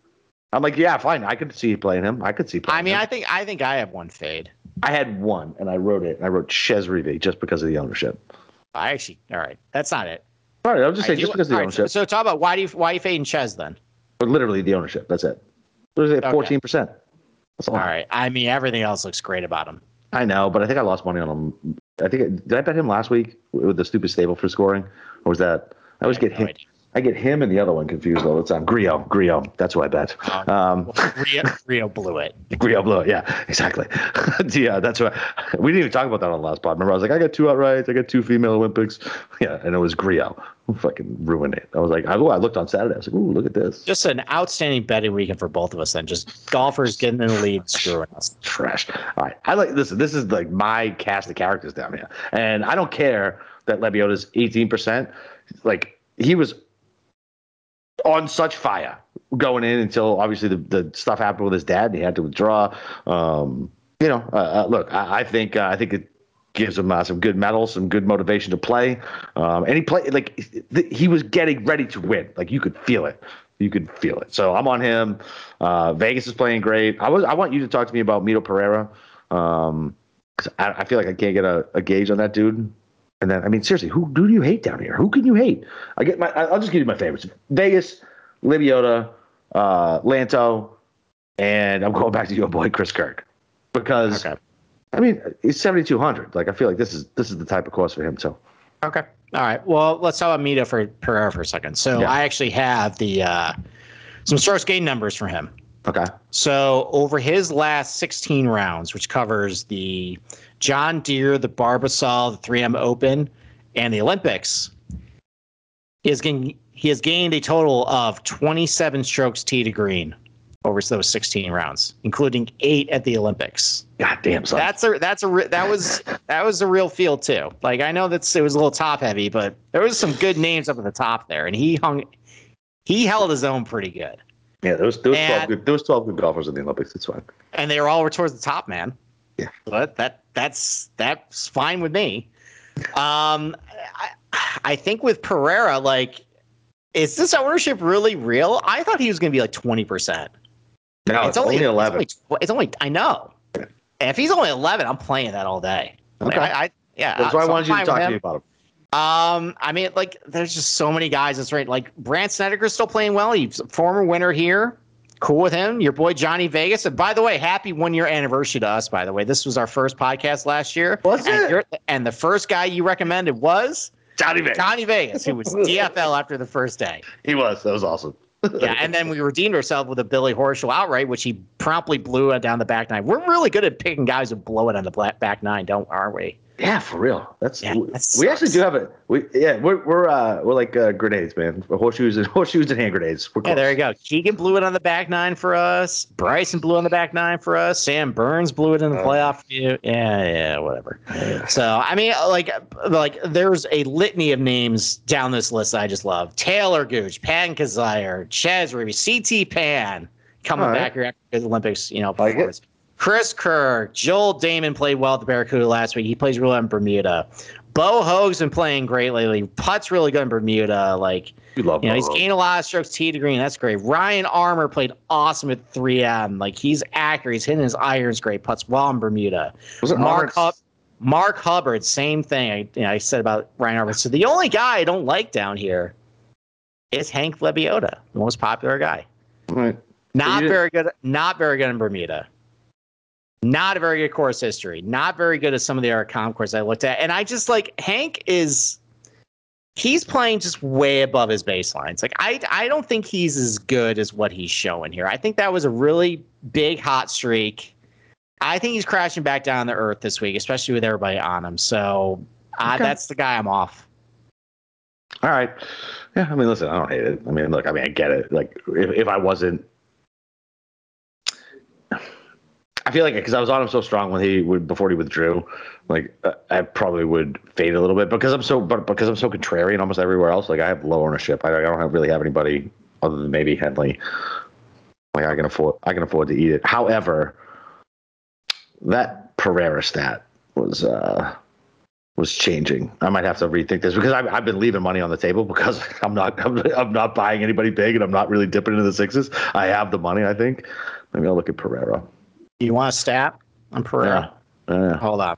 I'm like, yeah, fine. I could see playing him. I could see playing. I mean, him. I think, I think I have one fade. I had one, and I wrote it. And I wrote Chez Reavie just because of the ownership. I actually, all right, that's not it. All right, I'll just say just because of the right, ownership. So, so talk about why do you why are you fading Chez then? But literally the ownership. That's it. What is it? Fourteen percent. All right. I mean, everything else looks great about him. I know, but I think I lost money on him. I think did I bet him last week with the stupid stable for scoring, or was that I always get no him? idea. I get him and the other one confused all the time. Grillo, Grillo, that's who I bet. Um, Um, Well, Rio, Rio blew it. Grillo blew it. Yeah, exactly. yeah, that's what we didn't even talk about that on the last pod. Remember, I was like, I got two outrights, I got two female Olympics. Yeah, and it was Grillo. Fucking ruined it. I was like, I, oh, I looked on Saturday. I was like, ooh, look at this. Just an outstanding betting weekend for both of us. Then just golfers getting in the lead, screwing us. trash. All right, I like this. This is like my cast of characters down here, and I don't care that Lebioda's eighteen percent. Like he was on such fire going in until obviously the, the stuff happened with his dad, and he had to withdraw. Um, you know, uh, uh, look, I, I think uh, I think it gives him uh, some good medals, some good motivation to play. Um, and he played like he was getting ready to win. Like you could feel it. You could feel it. So I'm on him. Uh, Vegas is playing great. I was. I want you to talk to me about Mito Pereira. Um, 'cause I, I feel like I can't get a, a gauge on that dude. And then, I mean, seriously, who, do you hate down here? Who can you hate? I get my. I'll just give you my favorites: Vegas, Lebioda, uh, Lanto, and I'm going back to your boy Chris Kirk because Okay. I mean, he's 7,200. Like, I feel like this is this is the type of course for him too. Okay. All right. Well, let's talk about Mito for Pereira for a second. So Yeah. I actually have the uh, some strokes gain numbers for him. Okay. So over his last 16 rounds, which covers the John Deere, the Barbasol, the 3M Open, and the Olympics, he has gained he has gained a total of 27 strokes tee to green over those 16 rounds, including eight at the Olympics. God damn, son. That's a that's a that was that was a real field too. Like I know that's it was a little top heavy, but there was some good names up at the top there, and he hung he held his own pretty good. yeah, there was, there was 12 good there was 12 good golfers in the Olympics. It's fine. and they were all towards the top, man. Yeah. but that that's that's fine with me. Um, I, I think with Pereira, like, is this ownership really real? I thought he was going to be like twenty percent. No, it's, only, 11. It's only, it's only I know. And if he's only eleven, I'm playing that all day. Like, Okay. I, I yeah. That's why I wanted you I'm to talk to me about him. Um, I mean, like, there's just so many guys. That's right. Like, Brandt Snedeker's still playing well. He's a former winner here. Cool with him. Your boy Johnny Vegas. And by the way, happy one year anniversary to us. By the way, this was our first podcast last year. Was and it? And the first guy you recommended was Johnny Vegas. Johnny Vegas, who was DFL after the first day. He was. That was awesome. Yeah, and then we redeemed ourselves with a Billy Horschel outright, which he promptly blew down the back nine. We're really good at picking guys who blow it on the back nine, don't aren't we? Yeah, for real. That's Yeah, we, that we actually do have a we yeah we're we're uh we're like uh, grenades, man. We're horseshoes and horseshoes and hand grenades. We're Yeah, close. there you go. Keegan blew it on the back nine for us. Bryson blew on the back nine for us. Sam Burns blew it in the Uh. playoff. Yeah, yeah, whatever. So I mean, like, like there's a litany of names down this list that I just love. Taylor Gooch, Patton Kizzire, Ruby, CT Pan coming right. back here after the Olympics. You know, Like performance. Chris Kirk, Joel Dahmen played well at the Barracuda last week. He plays really well in Bermuda. Bo Hoag's been playing great lately. Putt's really good in Bermuda. Like, You love you know, he's Bobo. gained a lot of strokes tee to green. That's great. Ryan Armour played awesome at 3M. Like he's accurate. He's hitting his irons great. Puts well in Bermuda. Was it Mark Hub, Mark Hubbard, same thing. I, you know, I said about Ryan Armour. So the only guy I don't like down here is Hank Lebioda, the most popular guy. Right. Not very good. Not very good in Bermuda. Not a very good course history. Not very good at some of the other comp courses I looked at. And I just like Hank is he's playing just way above his baselines. Like I I don't think he's as good as what he's showing here. I think that was a really big hot streak. I think he's crashing back down to earth this week, especially with everybody on him. So uh, Okay. that's the guy I'm off. All right. Yeah, I mean, listen, I don't hate it. I mean, look, I mean, I get it. Like, if, if I wasn't, I feel like because I was on him so strong when he would before he withdrew, like uh, I probably would fade a little bit because I'm so, but because I'm so contrarian almost everywhere else. Like I have low ownership. I, I don't have, really have anybody other than maybe Henley. Like I can afford, I can afford to eat it. However, that Pereira stat was. uh was changing. I might have to rethink this because I've, I've been leaving money on the table because I'm not I'm, I'm not buying anybody big and I'm not really dipping into the sixes. I have the money. I think. Maybe I'll look at Pereira. You want a stat on Pereira? Yeah. Hold on.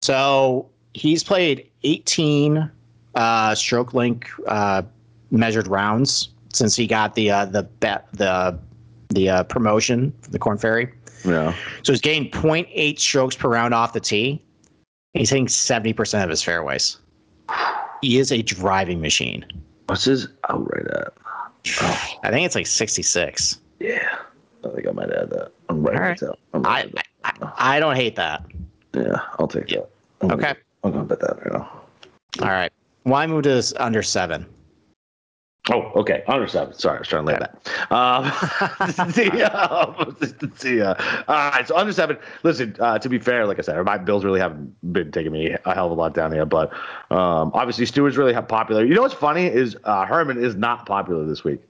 So he's played 18 uh, ShotLink uh, measured rounds since he got the uh, the bet the the uh, promotion, the Corn Ferry. Yeah. So he's gained 0.8 strokes per round off the tee. He's hitting 70% of his fairways. He is a driving machine. What's his outright at? I think it's like 66. Yeah. I think I might add that. I'm writing right. it gonna I. I I don't hate that. yeah, I'll take Yeah. that. I'm gonna- Okay. I'm gonna bet that right now. All right. Why move to this under seven? Oh, okay. Under seven. Sorry, I was trying to lay Okay. that. Um, the, um, the, uh, all right, so under seven. Listen, uh, to be fair, like I said, my Bills really haven't been taking me a hell of a lot down here, but um, obviously Stuard's really popular. You know what's funny is uh, Herman is not popular this week.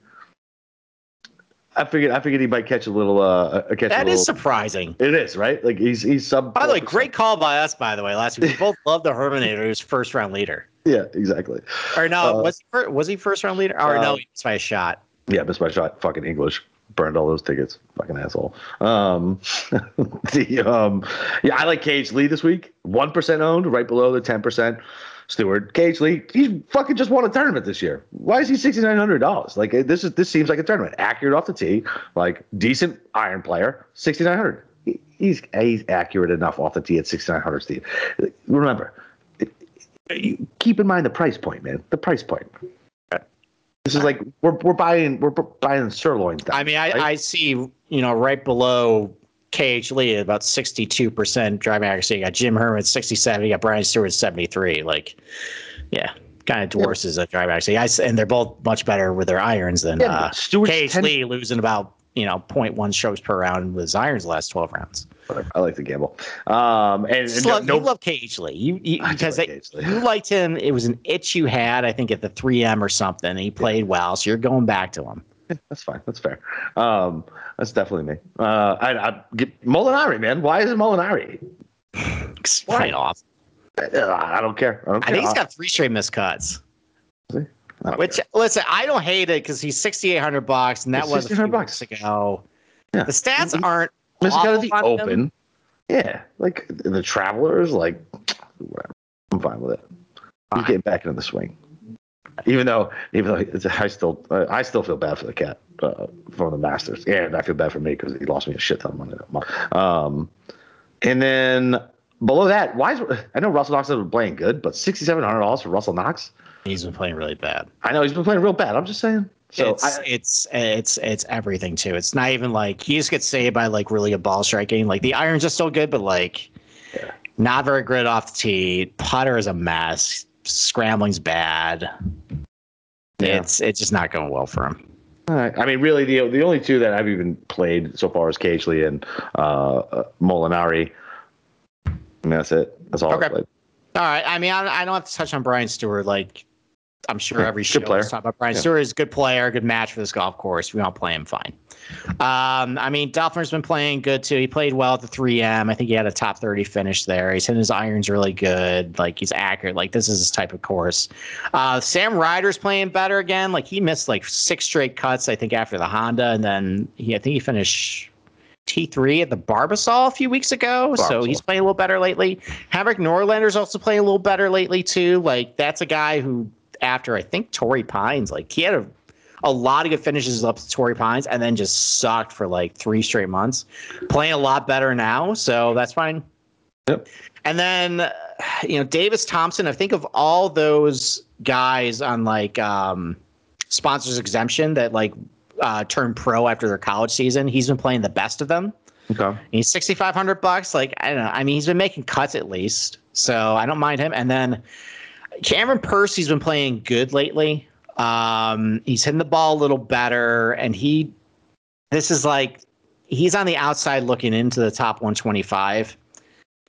I figured I figured he might catch a little. Uh, catch a little, is surprising. It is right. Like he's he's sub. By the way, great call by us. By the way, last week we both love the Herminator, who's first round leader. Yeah, exactly. Or no, Uh, was he fir- was he first round leader? Or uh, no, he was by a shot. Yeah, missed my shot. Fucking English. Burned all those tickets. Fucking asshole. Um, the um, yeah, I like KH Lee this week. One percent owned, right below the ten percent. Stewart KH Lee, he fucking just won a tournament this year. Why is he sixty nine hundred dollars? Like uh, this is this seems like a tournament. Accurate off the tee, like decent iron player, sixty nine hundred. He's he's accurate enough off the tee at sixty nine hundred. Steve, remember, uh, keep in mind the price point, man. The price point. This is like we're we're buying we're buying sirloins. Down, I mean, I, right? I see, you know, right below KH Lee, about 62% driving accuracy. You got Jim Herman at 67. You got Brian Stuard at 73. Like, yeah, kind of dwarfs his uh, driving accuracy. I, s- and they're both much better with their irons than Yeah, uh, but Stuard's KH 10 Lee losing about, you know, 0.1 strokes per round with his irons the last 12 rounds. I like the gamble. Um, and, and love, no- you love KH Lee. You, you, because like they- Lee. you liked him. It was an itch you had, I think, at the 3M or something. And he played well. So you're going back to him. That's fine. That's fair. Um, that's definitely me. Uh, I, I get Molinari, man. Why is it Molinari? Why? Off. Uh, I don't care. I don't I think he's got three straight missed cuts. I Which care. listen, I don't hate it because he's sixty eight hundred bucks, and that It's was a few 6,800 weeks ago. Yeah. The stats Mhm. aren't Missed cut of the awful on him. open. Yeah, like the Travelers, like whatever. I'm fine with it. He's getting back into the swing. Even though, even though it's, I still, uh, I still feel bad for the cat uh, from the Masters, and I feel bad for me because he lost me a shit ton of money that month. Um, and then below that, why is I know Russell Knox has been playing good, but sixty seven hundred dollars for Russell Knox. He's been playing really bad. I know he's been playing real bad. I'm just saying. So it's I, it's it's it's everything too. It's not even like he just gets saved by like really a ball striking. Like the irons are still good, but like Yeah. not very good off the tee. Putter is a mess. Scrambling's bad. Yeah. It's it's just not going well for him. Right. I mean, really, the the only two that I've even played so far is KH Lee and uh, Molinari. Mean, that's it. That's all Okay. All right. I mean, I, I don't have to touch on Brian Stuard. Like, I'm sure Yeah, every show player. is talking about Brian Yeah. Stuard is a good player, good match for this golf course. We don't play him fine. Um, I mean, Dufner's been playing good too. He played well at the 3M. I think he had a top 30 finish there. He's hitting his irons really good. Like he's accurate. Like this is his type of course. Uh, Sam Ryder's playing better again. Like he missed like six straight cuts, I think, after the Honda, and then he I think he finished T3 at the Barbasol a few weeks ago. So he's playing a little better lately. Henrik Norlander's also playing a little better lately too. Like that's a guy who, after I think Torrey Pines, like he had a, a lot of good finishes up to Torrey Pines and then just sucked for like three straight months. Playing a lot better now, so that's fine. Yep. And then, you know, Davis Thompson. I think of all those guys on like um, sponsors exemption that like uh, turned pro after their college season. He's been playing the best of them. Okay. He's sixty five hundred bucks. Like I don't know. I mean, he's been making cuts at least, so I don't mind him. And then Cameron Percy's been playing good lately. Um, he's hitting the ball a little better, and he. This is like he's on the outside looking into the top one twenty five.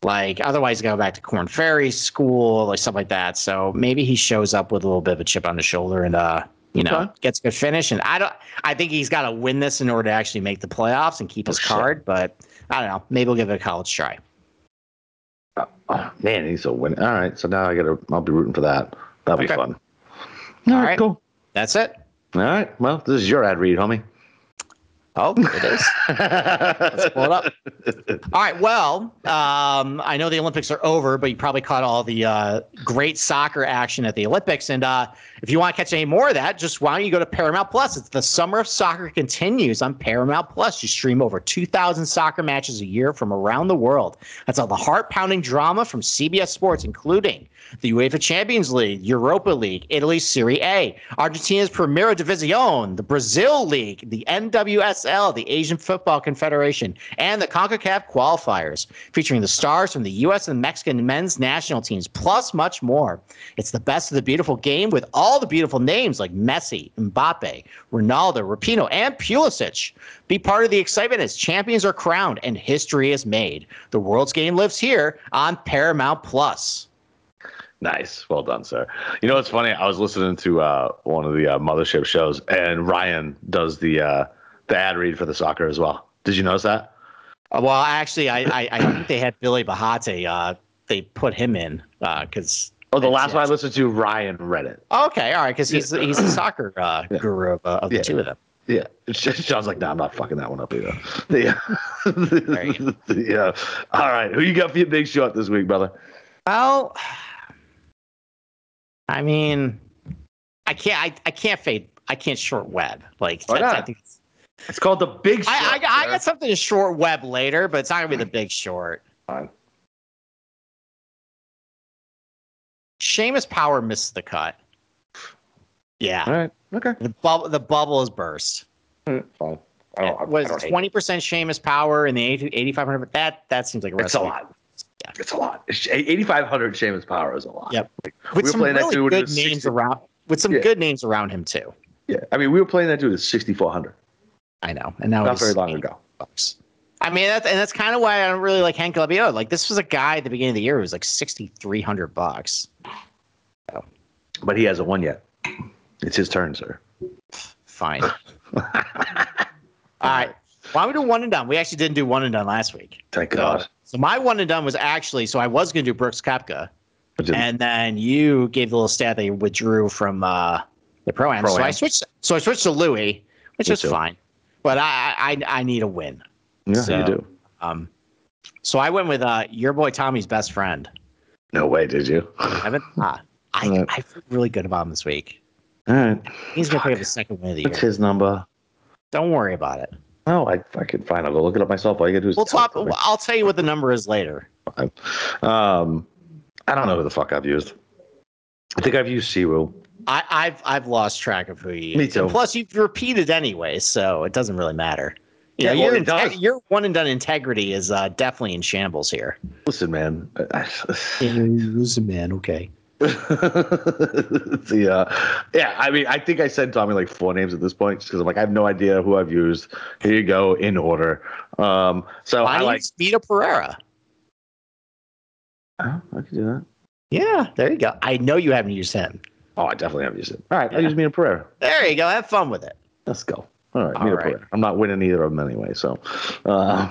Like otherwise, go back to Corn Ferry School, like stuff like that. So maybe he shows up with a little bit of a chip on his shoulder and uh, you know, Okay. gets a good finish. And I don't. I think he's got to win this in order to actually make the playoffs and keep his Oh, card. But I don't know. Maybe we'll give it a college try. Uh, oh, man, he's a win. All right. So now I got to, I'll be rooting for that. That'll be fun. All All right. Cool. That's it. All right. Well, this is your ad read, homie. Oh, it is. Let's pull it up. All right. Well, um, I know the Olympics are over, but you probably caught all the uh, great soccer action at the Olympics. And uh, if you want to catch any more of that, just why don't you go to Paramount Plus? It's the summer of soccer continues on Paramount Plus. You stream over 2,000 soccer matches a year from around the world. That's all the heart pounding drama from CBS Sports, including the UEFA Champions League, Europa League, Italy's Serie A, Argentina's Primera División, the Brazil League, the NWSL, the Asian Football Confederation, and the CONCACAF qualifiers, featuring the stars from the U.S. and Mexican men's national teams, plus much more. It's the best of the beautiful game with all the beautiful names like Messi, Mbappe, Ronaldo, Rapinoe, and Pulisic. Be part of the excitement as champions are crowned and history is made. The world's game lives here on Paramount Plus. Nice. Well done, sir. You know what's funny? I was listening to uh, one of the uh, mothership shows, and Ryan does the uh, the ad read for the soccer as well. Did you notice that? Uh, well, actually, I, I, I think they had Billy Bahate. Uh, they put him in because. oh, the last one I listened to, Ryan read it. Okay, all right, because he's he's a soccer uh, Yeah. guru of, uh, of the Yeah. two of them. Yeah, Sean's like, nah, I'm not fucking that one up either. Yeah, yeah. All right, who you got for your big shot this week, brother? Well, I mean, I can't. I, I can't fade. I can't short Webb. Like Why not? I think it's- It's called the Big Shot. I, I, I got something to short Webb later, but it's not gonna be the big short. Fine. Seamus Power missed the cut. Yeah, All right. Okay. the bubble. The bubble has burst. Right, Fine. I don't, was twenty percent Seamus Power in the 8500. That that seems like a it. It's a recipe. Lot. It's a lot. 8,500 Seamus Power is a lot. Yep. Like, With we were some playing really that dude good names 60 around. With some Yeah. good names around him too. Yeah. I mean, we were playing that dude at 6,400. I know, and now it's Not very long ago. bucks. I mean, that's and that's kind of why I don't really like Hank Lebioda. Like this was a guy at the beginning of the year who was like sixty three hundred bucks. But he hasn't won yet. It's his turn, sir. Fine. All right. Why don't we do one and done? We actually didn't do one and done last week. Thank So, God. So my one and done was actually so I was going to do Brooks Koepka, and then you gave the little stat that you withdrew from uh, the pro am. So I switched. So I switched to Louis, which Me is too. fine. But I, I I need a win. yeah, so- you do. Um, so I went with uh, your boy Tommy's best friend. No way, did you? All Evan. Ah, I Yeah. I feel really good about him this week. right. He's gonna pick up the second win of the What's year. his number? Don't worry about it. Oh, I fucking fine. I'll go look it up myself. All you gotta do is We'll talk. me. I'll tell you what the number is later. Um, I don't know who the fuck I've used. I think I've used Siru. I, I've I've lost track of who you. Me too. And plus, you've repeated anyway, so it doesn't really matter. You Yeah, know, well, your, it does. your one and done integrity is uh, definitely in shambles here. Listen, man. Listen, man. Okay. the uh, yeah, I mean, I think I said Tommy like four names at this point because I'm like, I have no idea who I've used. Here you go in order. Um, so I like. use Mito Pereira? Oh, I could do that. Yeah, there you go. I know you haven't used him. Oh, I definitely haven't used it. All right, I'll Yeah. use Mito Pereira. There you go. Have fun with it. Let's go. All right, All Mito right. Pereira. I'm not winning either of them anyway, so uh,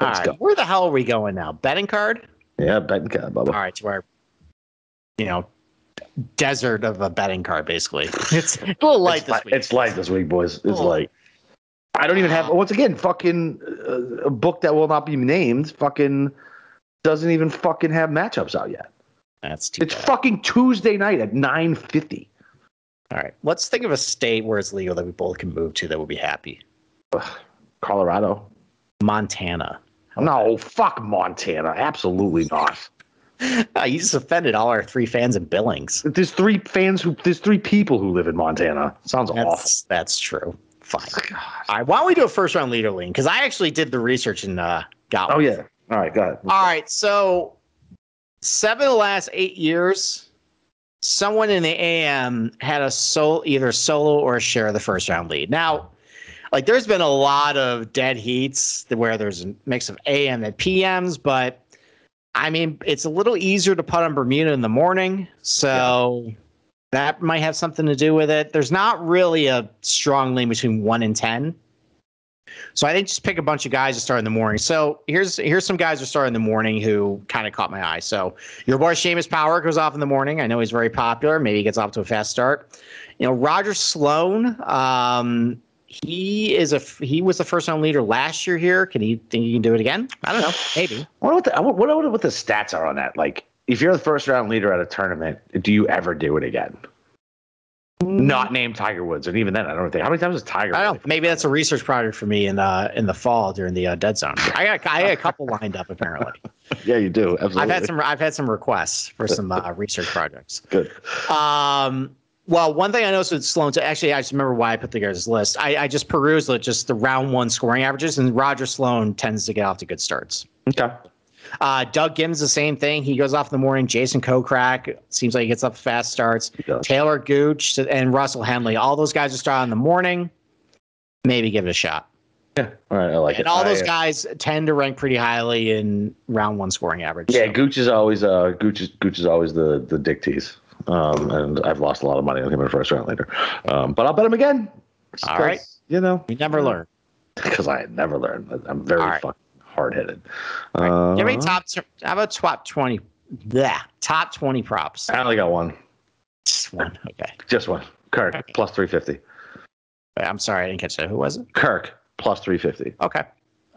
All right. go. Where the hell are we going now? Betting card? Yeah, betting card, Bubba. All right, to our, you know, desert of a betting card, basically. It's a little light it's, this light, week. it's light this week, boys. It's Oh. light. I don't even have. Once again, fucking uh, a book that will not be named. Fucking doesn't even fucking have matchups out yet. That's too It's bad. fucking Tuesday night at nine fifty. All right. Let's think of a state where it's legal that we both can move to that would be happy. Colorado. Montana. No, fuck Montana. Absolutely not. Ah, you just offended all our three fans in Billings. There's three fans who. There's three people who live in Montana. Sounds awful. That's that's true. Fine. All right. Why don't we do a first round leader lean? Because I actually did the research and uh, got. Oh one. yeah. All right, go ahead. All right. So seven of the last eight years, someone in the AM had a sol either solo or a share of the first round lead. Now, like there's been a lot of dead heats where there's a mix of AM and PMs, but I mean it's a little easier to put on Bermuda in the morning, so that might have something to do with it. There's not really a strong lean between one and ten. So I think just pick a bunch of guys to start in the morning. So here's here's some guys to start in the morning who kind of caught my eye. So your boy Seamus Power goes off in the morning. I know he's very popular. Maybe he gets off to a fast start. You know, Roger Sloan. Um, he is a he was the first round leader last year here. Can he think he can do it again? I don't know. Maybe. I wonder what the, what, what the stats are on that. Like, if you're the first round leader at a tournament, do you ever do it again? Not named Tiger Woods, and even then, I don't think. How many times has Tiger? I don't really- know. Maybe that's a research project for me in uh in the fall during the uh, dead zone. I got I got a couple lined up apparently. Yeah, you do. Absolutely. I've had some I've had some requests for some uh, research projects. good. Um, well, one thing I noticed with Sloan, actually, I just remember why I put together this list. I, I just perused it, just the round one scoring averages, and Roger Sloan tends to get off to good starts. Okay. Uh, Doug Gibbons, the same thing. He goes off in the morning. Jason Kokrak seems like he gets up fast starts. Taylor Gooch and Russell Henley, all those guys are starting in the morning. Maybe give it a shot. Yeah. All right. I like And it. all I- those guys tend to rank pretty highly in round one scoring average. Yeah, so. Gooch is always uh Gooch is Gooch is always the the dick tease. Um, and I've lost a lot of money on him in the first round later. Um, but I'll bet him again. All right. You know, we never learn. because I never learned. I'm very right. fucking hard headed. Right. Uh, Give me top. How about top twenty? Yeah, top twenty props. I only got one. Just one. Okay. Just one. Kirk Okay. plus three fifty. I'm sorry, I didn't catch that. Who was it? Kirk plus three fifty. Okay.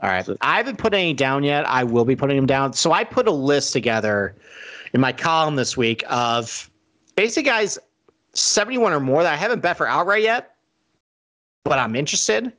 All right. I haven't put any down yet. I will be putting them down. So I put a list together in my column this week of basic guys 71 or more that I haven't bet for outright yet, but I'm interested.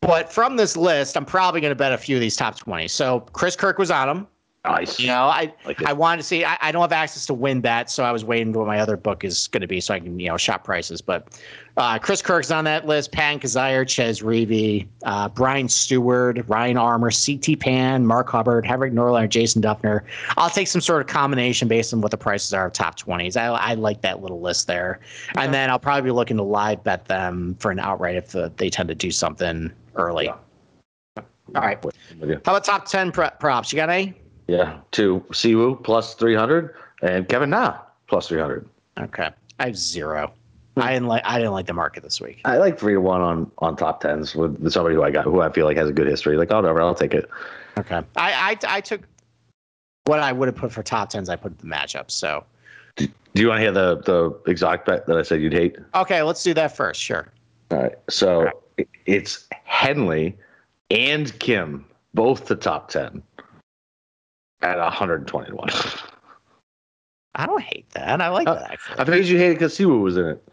But from this list, I'm probably going to bet a few of these top 20. So Chris Kirk was on them. Nice. You know, I Like. I wanted to see. I, I don't have access to WynnBET, so I was waiting for what my other book is going to be, so I can you know shop prices. But uh, Chris Kirk's on that list. Patton Kizzire, Chez Reavie, uh, Brian Stuard, Ryan Armour, CT Pan, Mark Hubbard, Henrik Norlander, Jason Dufner. I'll take some sort of combination based on what the prices are of top twenties. I, I like that little list there, and then I'll probably be looking to live bet them for an outright if uh, they tend to do something early. Yeah. All right. How about top ten pro- props? You got any? Yeah. to Siwoo plus three hundred and Kevin Na plus three hundred. Okay, I have zero. I didn't like. I didn't like the market this week. I like three to one on on top tens with somebody who I got who I feel like has a good history. Like, oh, whatever, I'll take it. Okay, I I, I took what I would have put for top tens. I put the matchups. So Do you want to hear the the exact bet that I said you'd hate? okay, let's do that first. Sure. All right. So it's Henley and Kim, both the top 10 at 120 to 1. I don't hate that. I like Uh, that actually. I figured you hated because Siwoo was in it.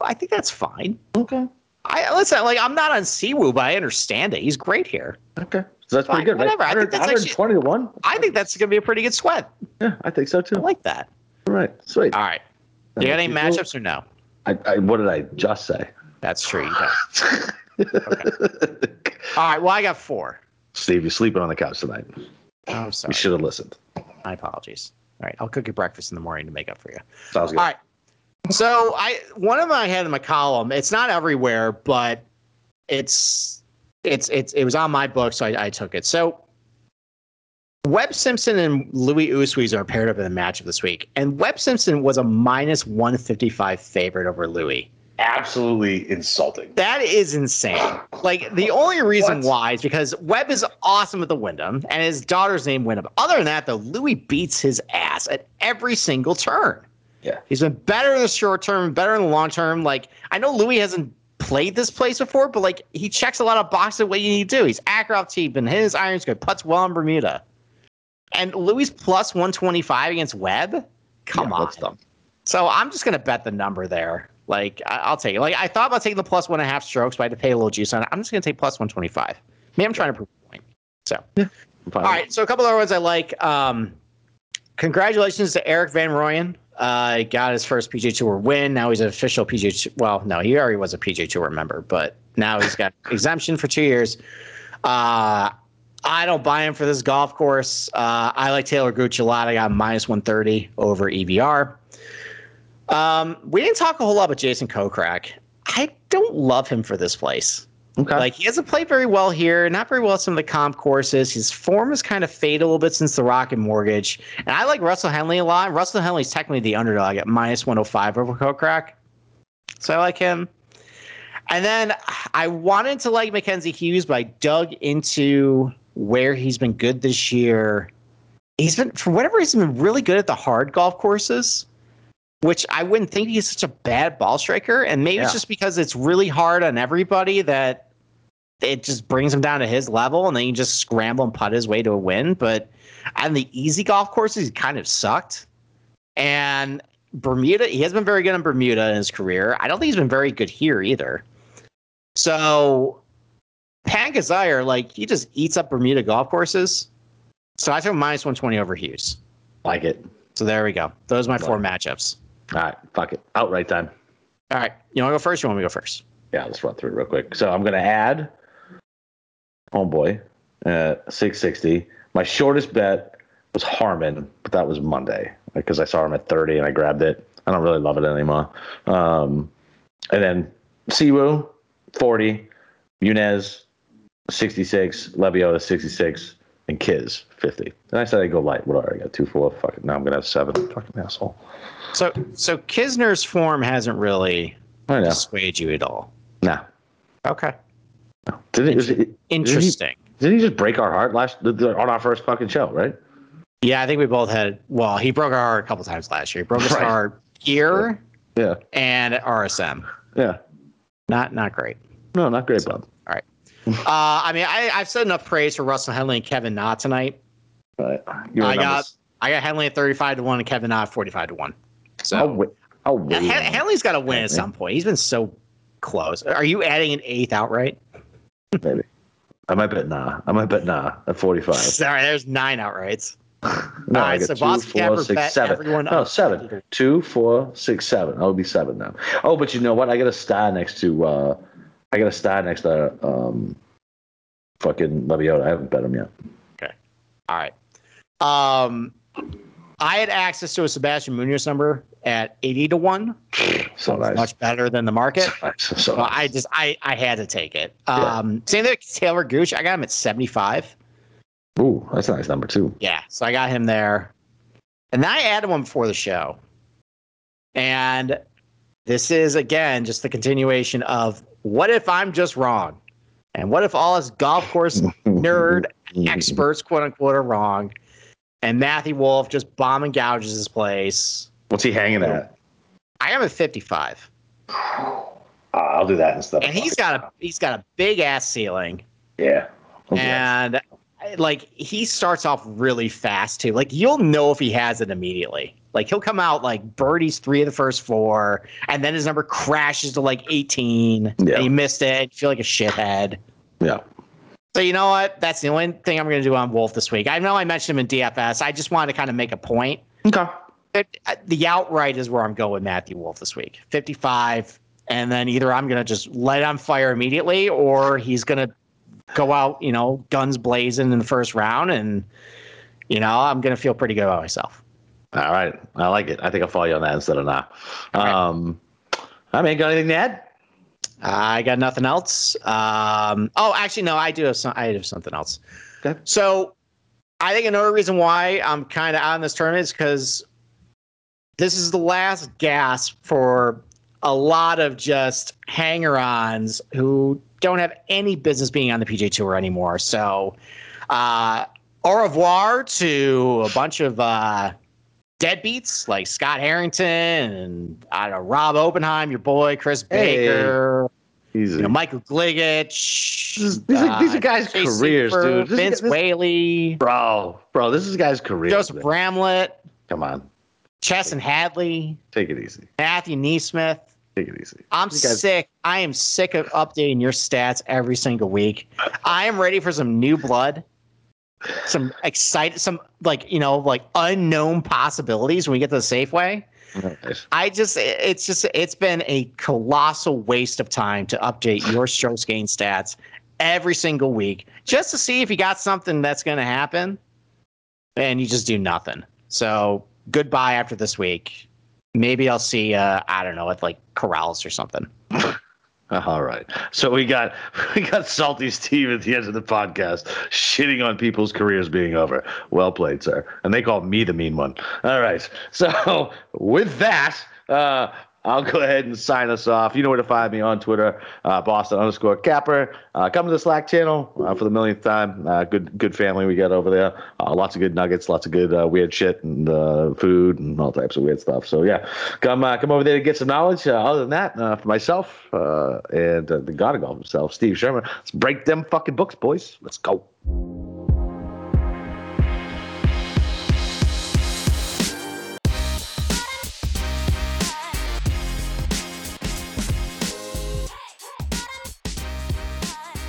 I think that's fine. Okay. I listen. Like I'm not on Siwoo, but I understand it. He's great here. Okay. So that's pretty Fine, good, right? whatever. I think that's 120 to 1? I think that's gonna be a pretty good sweat. Yeah, I think so too. I like that. All right. Sweet. All right. Do You got any matchups or no? I, I, what did I just say? That's true. Don't. All right. Well, I got four. Steve, you're sleeping on the couch tonight. Oh, I'm You should have listened. My apologies. All right. I'll cook you breakfast in the morning to make up for you. Sounds good. All right. So I one of them I had in my column. It's not everywhere, but it's it's it's it was on my book, so I, I took it. So Webb Simpson and Louis Oosthuizen are paired up in a matchup this week, and Webb Simpson was a minus one fifty five favorite over Louis. Absolutely insulting. That is insane. Like the only reason What? why is because Webb is awesome at the Wyndham, and his daughter's name Wyndham. Other than that, though, Louis beats his ass at every single turn. Yeah. He's been better in the short term, better in the long term. Like I know Louis hasn't played this place before, but like he checks a lot of boxes what you need to do. He's tee, been hitting his irons good, puts well in Bermuda. And Louis plus 125 against Webb? Come Yeah, on. So I'm just gonna bet the number there. Like I- I'll take it. Like I thought about taking the plus one and a half strokes, but I had to pay a little juice on it. I'm just gonna take plus 125. Maybe I'm trying to prove a point. So fine all right. So a couple other ones I like. Um, congratulations to Erik Van Rooyen. Uh, he got his first PGA Tour win. Now he's an official. Tour- Well, no, he already was a PGA Tour member, but now he's got exemption for two years. Uh, I don't buy him for this golf course. Uh, I like Taylor Gooch a lot. I got minus 130 over EVR. Um, we didn't talk a whole lot about Jason Kokrak. I don't love him for this place. Okay. Like he hasn't played very well here, not very well at some of the comp courses. His form has kind of faded a little bit since the Rocket Mortgage. And I like Russell Henley a lot. Russell Henley's technically the underdog at minus 105 over Kokrak. So I like him. And then I wanted to like Mackenzie Hughes, but I dug into where he's been good this year. He's been, for whatever reason, been really good at the hard golf courses. Which I wouldn't think he's such a bad ball striker. And maybe Yeah. it's just because it's really hard on everybody that it just brings him down to his level and then you just scramble and putt his way to a win. But on the easy golf courses, he kind of sucked. And Bermuda, he has been very good in Bermuda in his career. I don't think he's been very good here either. So Kizzire, like he just eats up Bermuda golf courses. So I took minus 120 over Hughes. Like it. So there we go. Those are my four Right. matchups. All right, fuck it. Outright time. All right. You want to go first? You want me to go first? Yeah, let's run through it real quick. So I'm gonna add homeboy at 660. My shortest bet was Harman, but that was Monday because I saw him at 30 and I grabbed it. I don't really love it anymore. Um, and then Siwoo 40, Yunez 66, Lebioda 66, and Kiz 50. And I said I'd go light. Whatever. I got two, four. Fuck it. Now I'm gonna have seven. Fucking asshole. So so Kisner's form hasn't really I dissuaded you at all. Nah. Okay. Didn't, was it, Interesting. didn't he just break our heart last on our first fucking show, right? Yeah, I think we both had. Well, he broke our heart a couple times last year. He broke Right. heart here Yeah. and at RSM. Yeah. Not not great. No, not great, Bob. Uh, I mean, I, I've said enough praise for Russell Henley and Kevin Na tonight. You I got I got Henley at thirty-five to one and Kevin Na at forty-five to one. So. I'll Yeah. Hen- Henley's got to win at some point. He's been so close. Are you adding an eighth outright? Maybe. I might bet Na. I might bet Na at 45. Sorry, there's nine outrights. No, All I right, so two, Boston four, Capper six, seven. everyone No, up. seven. Two, four, six, seven. I'll be seven now. Oh, but you know what? I got a star next to. uh I got a star next to um, fucking Lebioda. I haven't bet him yet. Okay. All right. Um, I had access to a Sebastian Muñoz number at eighty to one. So nice. much better than the market. So nice. So Well, nice. I just I I had to take it. Yeah. Um, same thing with Taylor Gooch. I got him at seventy five. Ooh, that's a nice number too. Yeah, so I got him there, and then I added one before the show, and this is again just the continuation of what if I'm just wrong, and what if all us golf course nerd experts, quote unquote, are wrong, and Matthew Wolff just bomb and gouges his place. What's he hanging at? I am at 55, Uh, I'll do that instead. and he's got a he's got a big ass ceiling, yeah. Okay. and like he starts off really fast too. Like you'll know if he has it immediately. Like he'll come out like birdies three of the first four, and then his number crashes to like 18, Yeah. and he missed it. You feel like a shithead. yeah. So you know what? That's the only thing I'm going to do on Wolff this week. I know I mentioned him in DFS. I just wanted to kind of make a point. Okay. It, uh, the outright is where I'm going with Matthew Wolff this week. 55, and then either I'm going to just light on fire immediately, or he's going to go out, you know, guns blazing in the first round, and you know I'm going to feel pretty good about myself. All right. I like it. I think I'll follow you on that instead of not. right. Um, I mean, got anything to add? I got nothing else. Um, oh, actually, no, I do have some. I have something else. Okay. So, I think another reason why I'm kind of out in this tournament is because this is the last gasp for a lot of just hanger-ons who don't have any business being on the PJ Tour anymore. So, uh, au revoir to a bunch of uh, deadbeats like Scott Harrington and I don't know Rob Oppenheim, your boy Chris Hey. Baker, Easy. you know Michael Gligic. These are- these are guys' careers, Super, dude. This is- Vince this- Whaley, bro, bro, this is guy's careers. Joseph Bramlett, Come on. Chesson Hadley, Take it easy. Matthew NeSmith. Take it easy. I'm guys- sick. I am sick of updating your stats every single week. I am ready for some new blood, some excited, some like you know, like unknown possibilities when we get to the Safeway. I just, it's just, it's been a colossal waste of time to update your strokes gain stats every single week just to see if you got something that's going to happen, and you just do nothing. So goodbye after this week. Maybe I'll see, uh, I don't know, at like Corrales or something. All right. So we got we got Salty Steve at the end of the podcast shitting on people's careers being over. Well played, sir. And they call me the mean one. All right. So with that, uh, I'll go ahead and sign us off. You know where to find me on Twitter, uh, Boston underscore Capper. Uh, come to the Slack channel uh, for the millionth time. Uh, good, good family we got over there. Uh, lots of good nuggets, lots of good uh, weird shit and food and all types of weird stuff. So yeah, come come over there to get some knowledge. Other than that, for myself and the God of Golf himself, Steve Sherman, let's break them fucking books, boys. Let's go.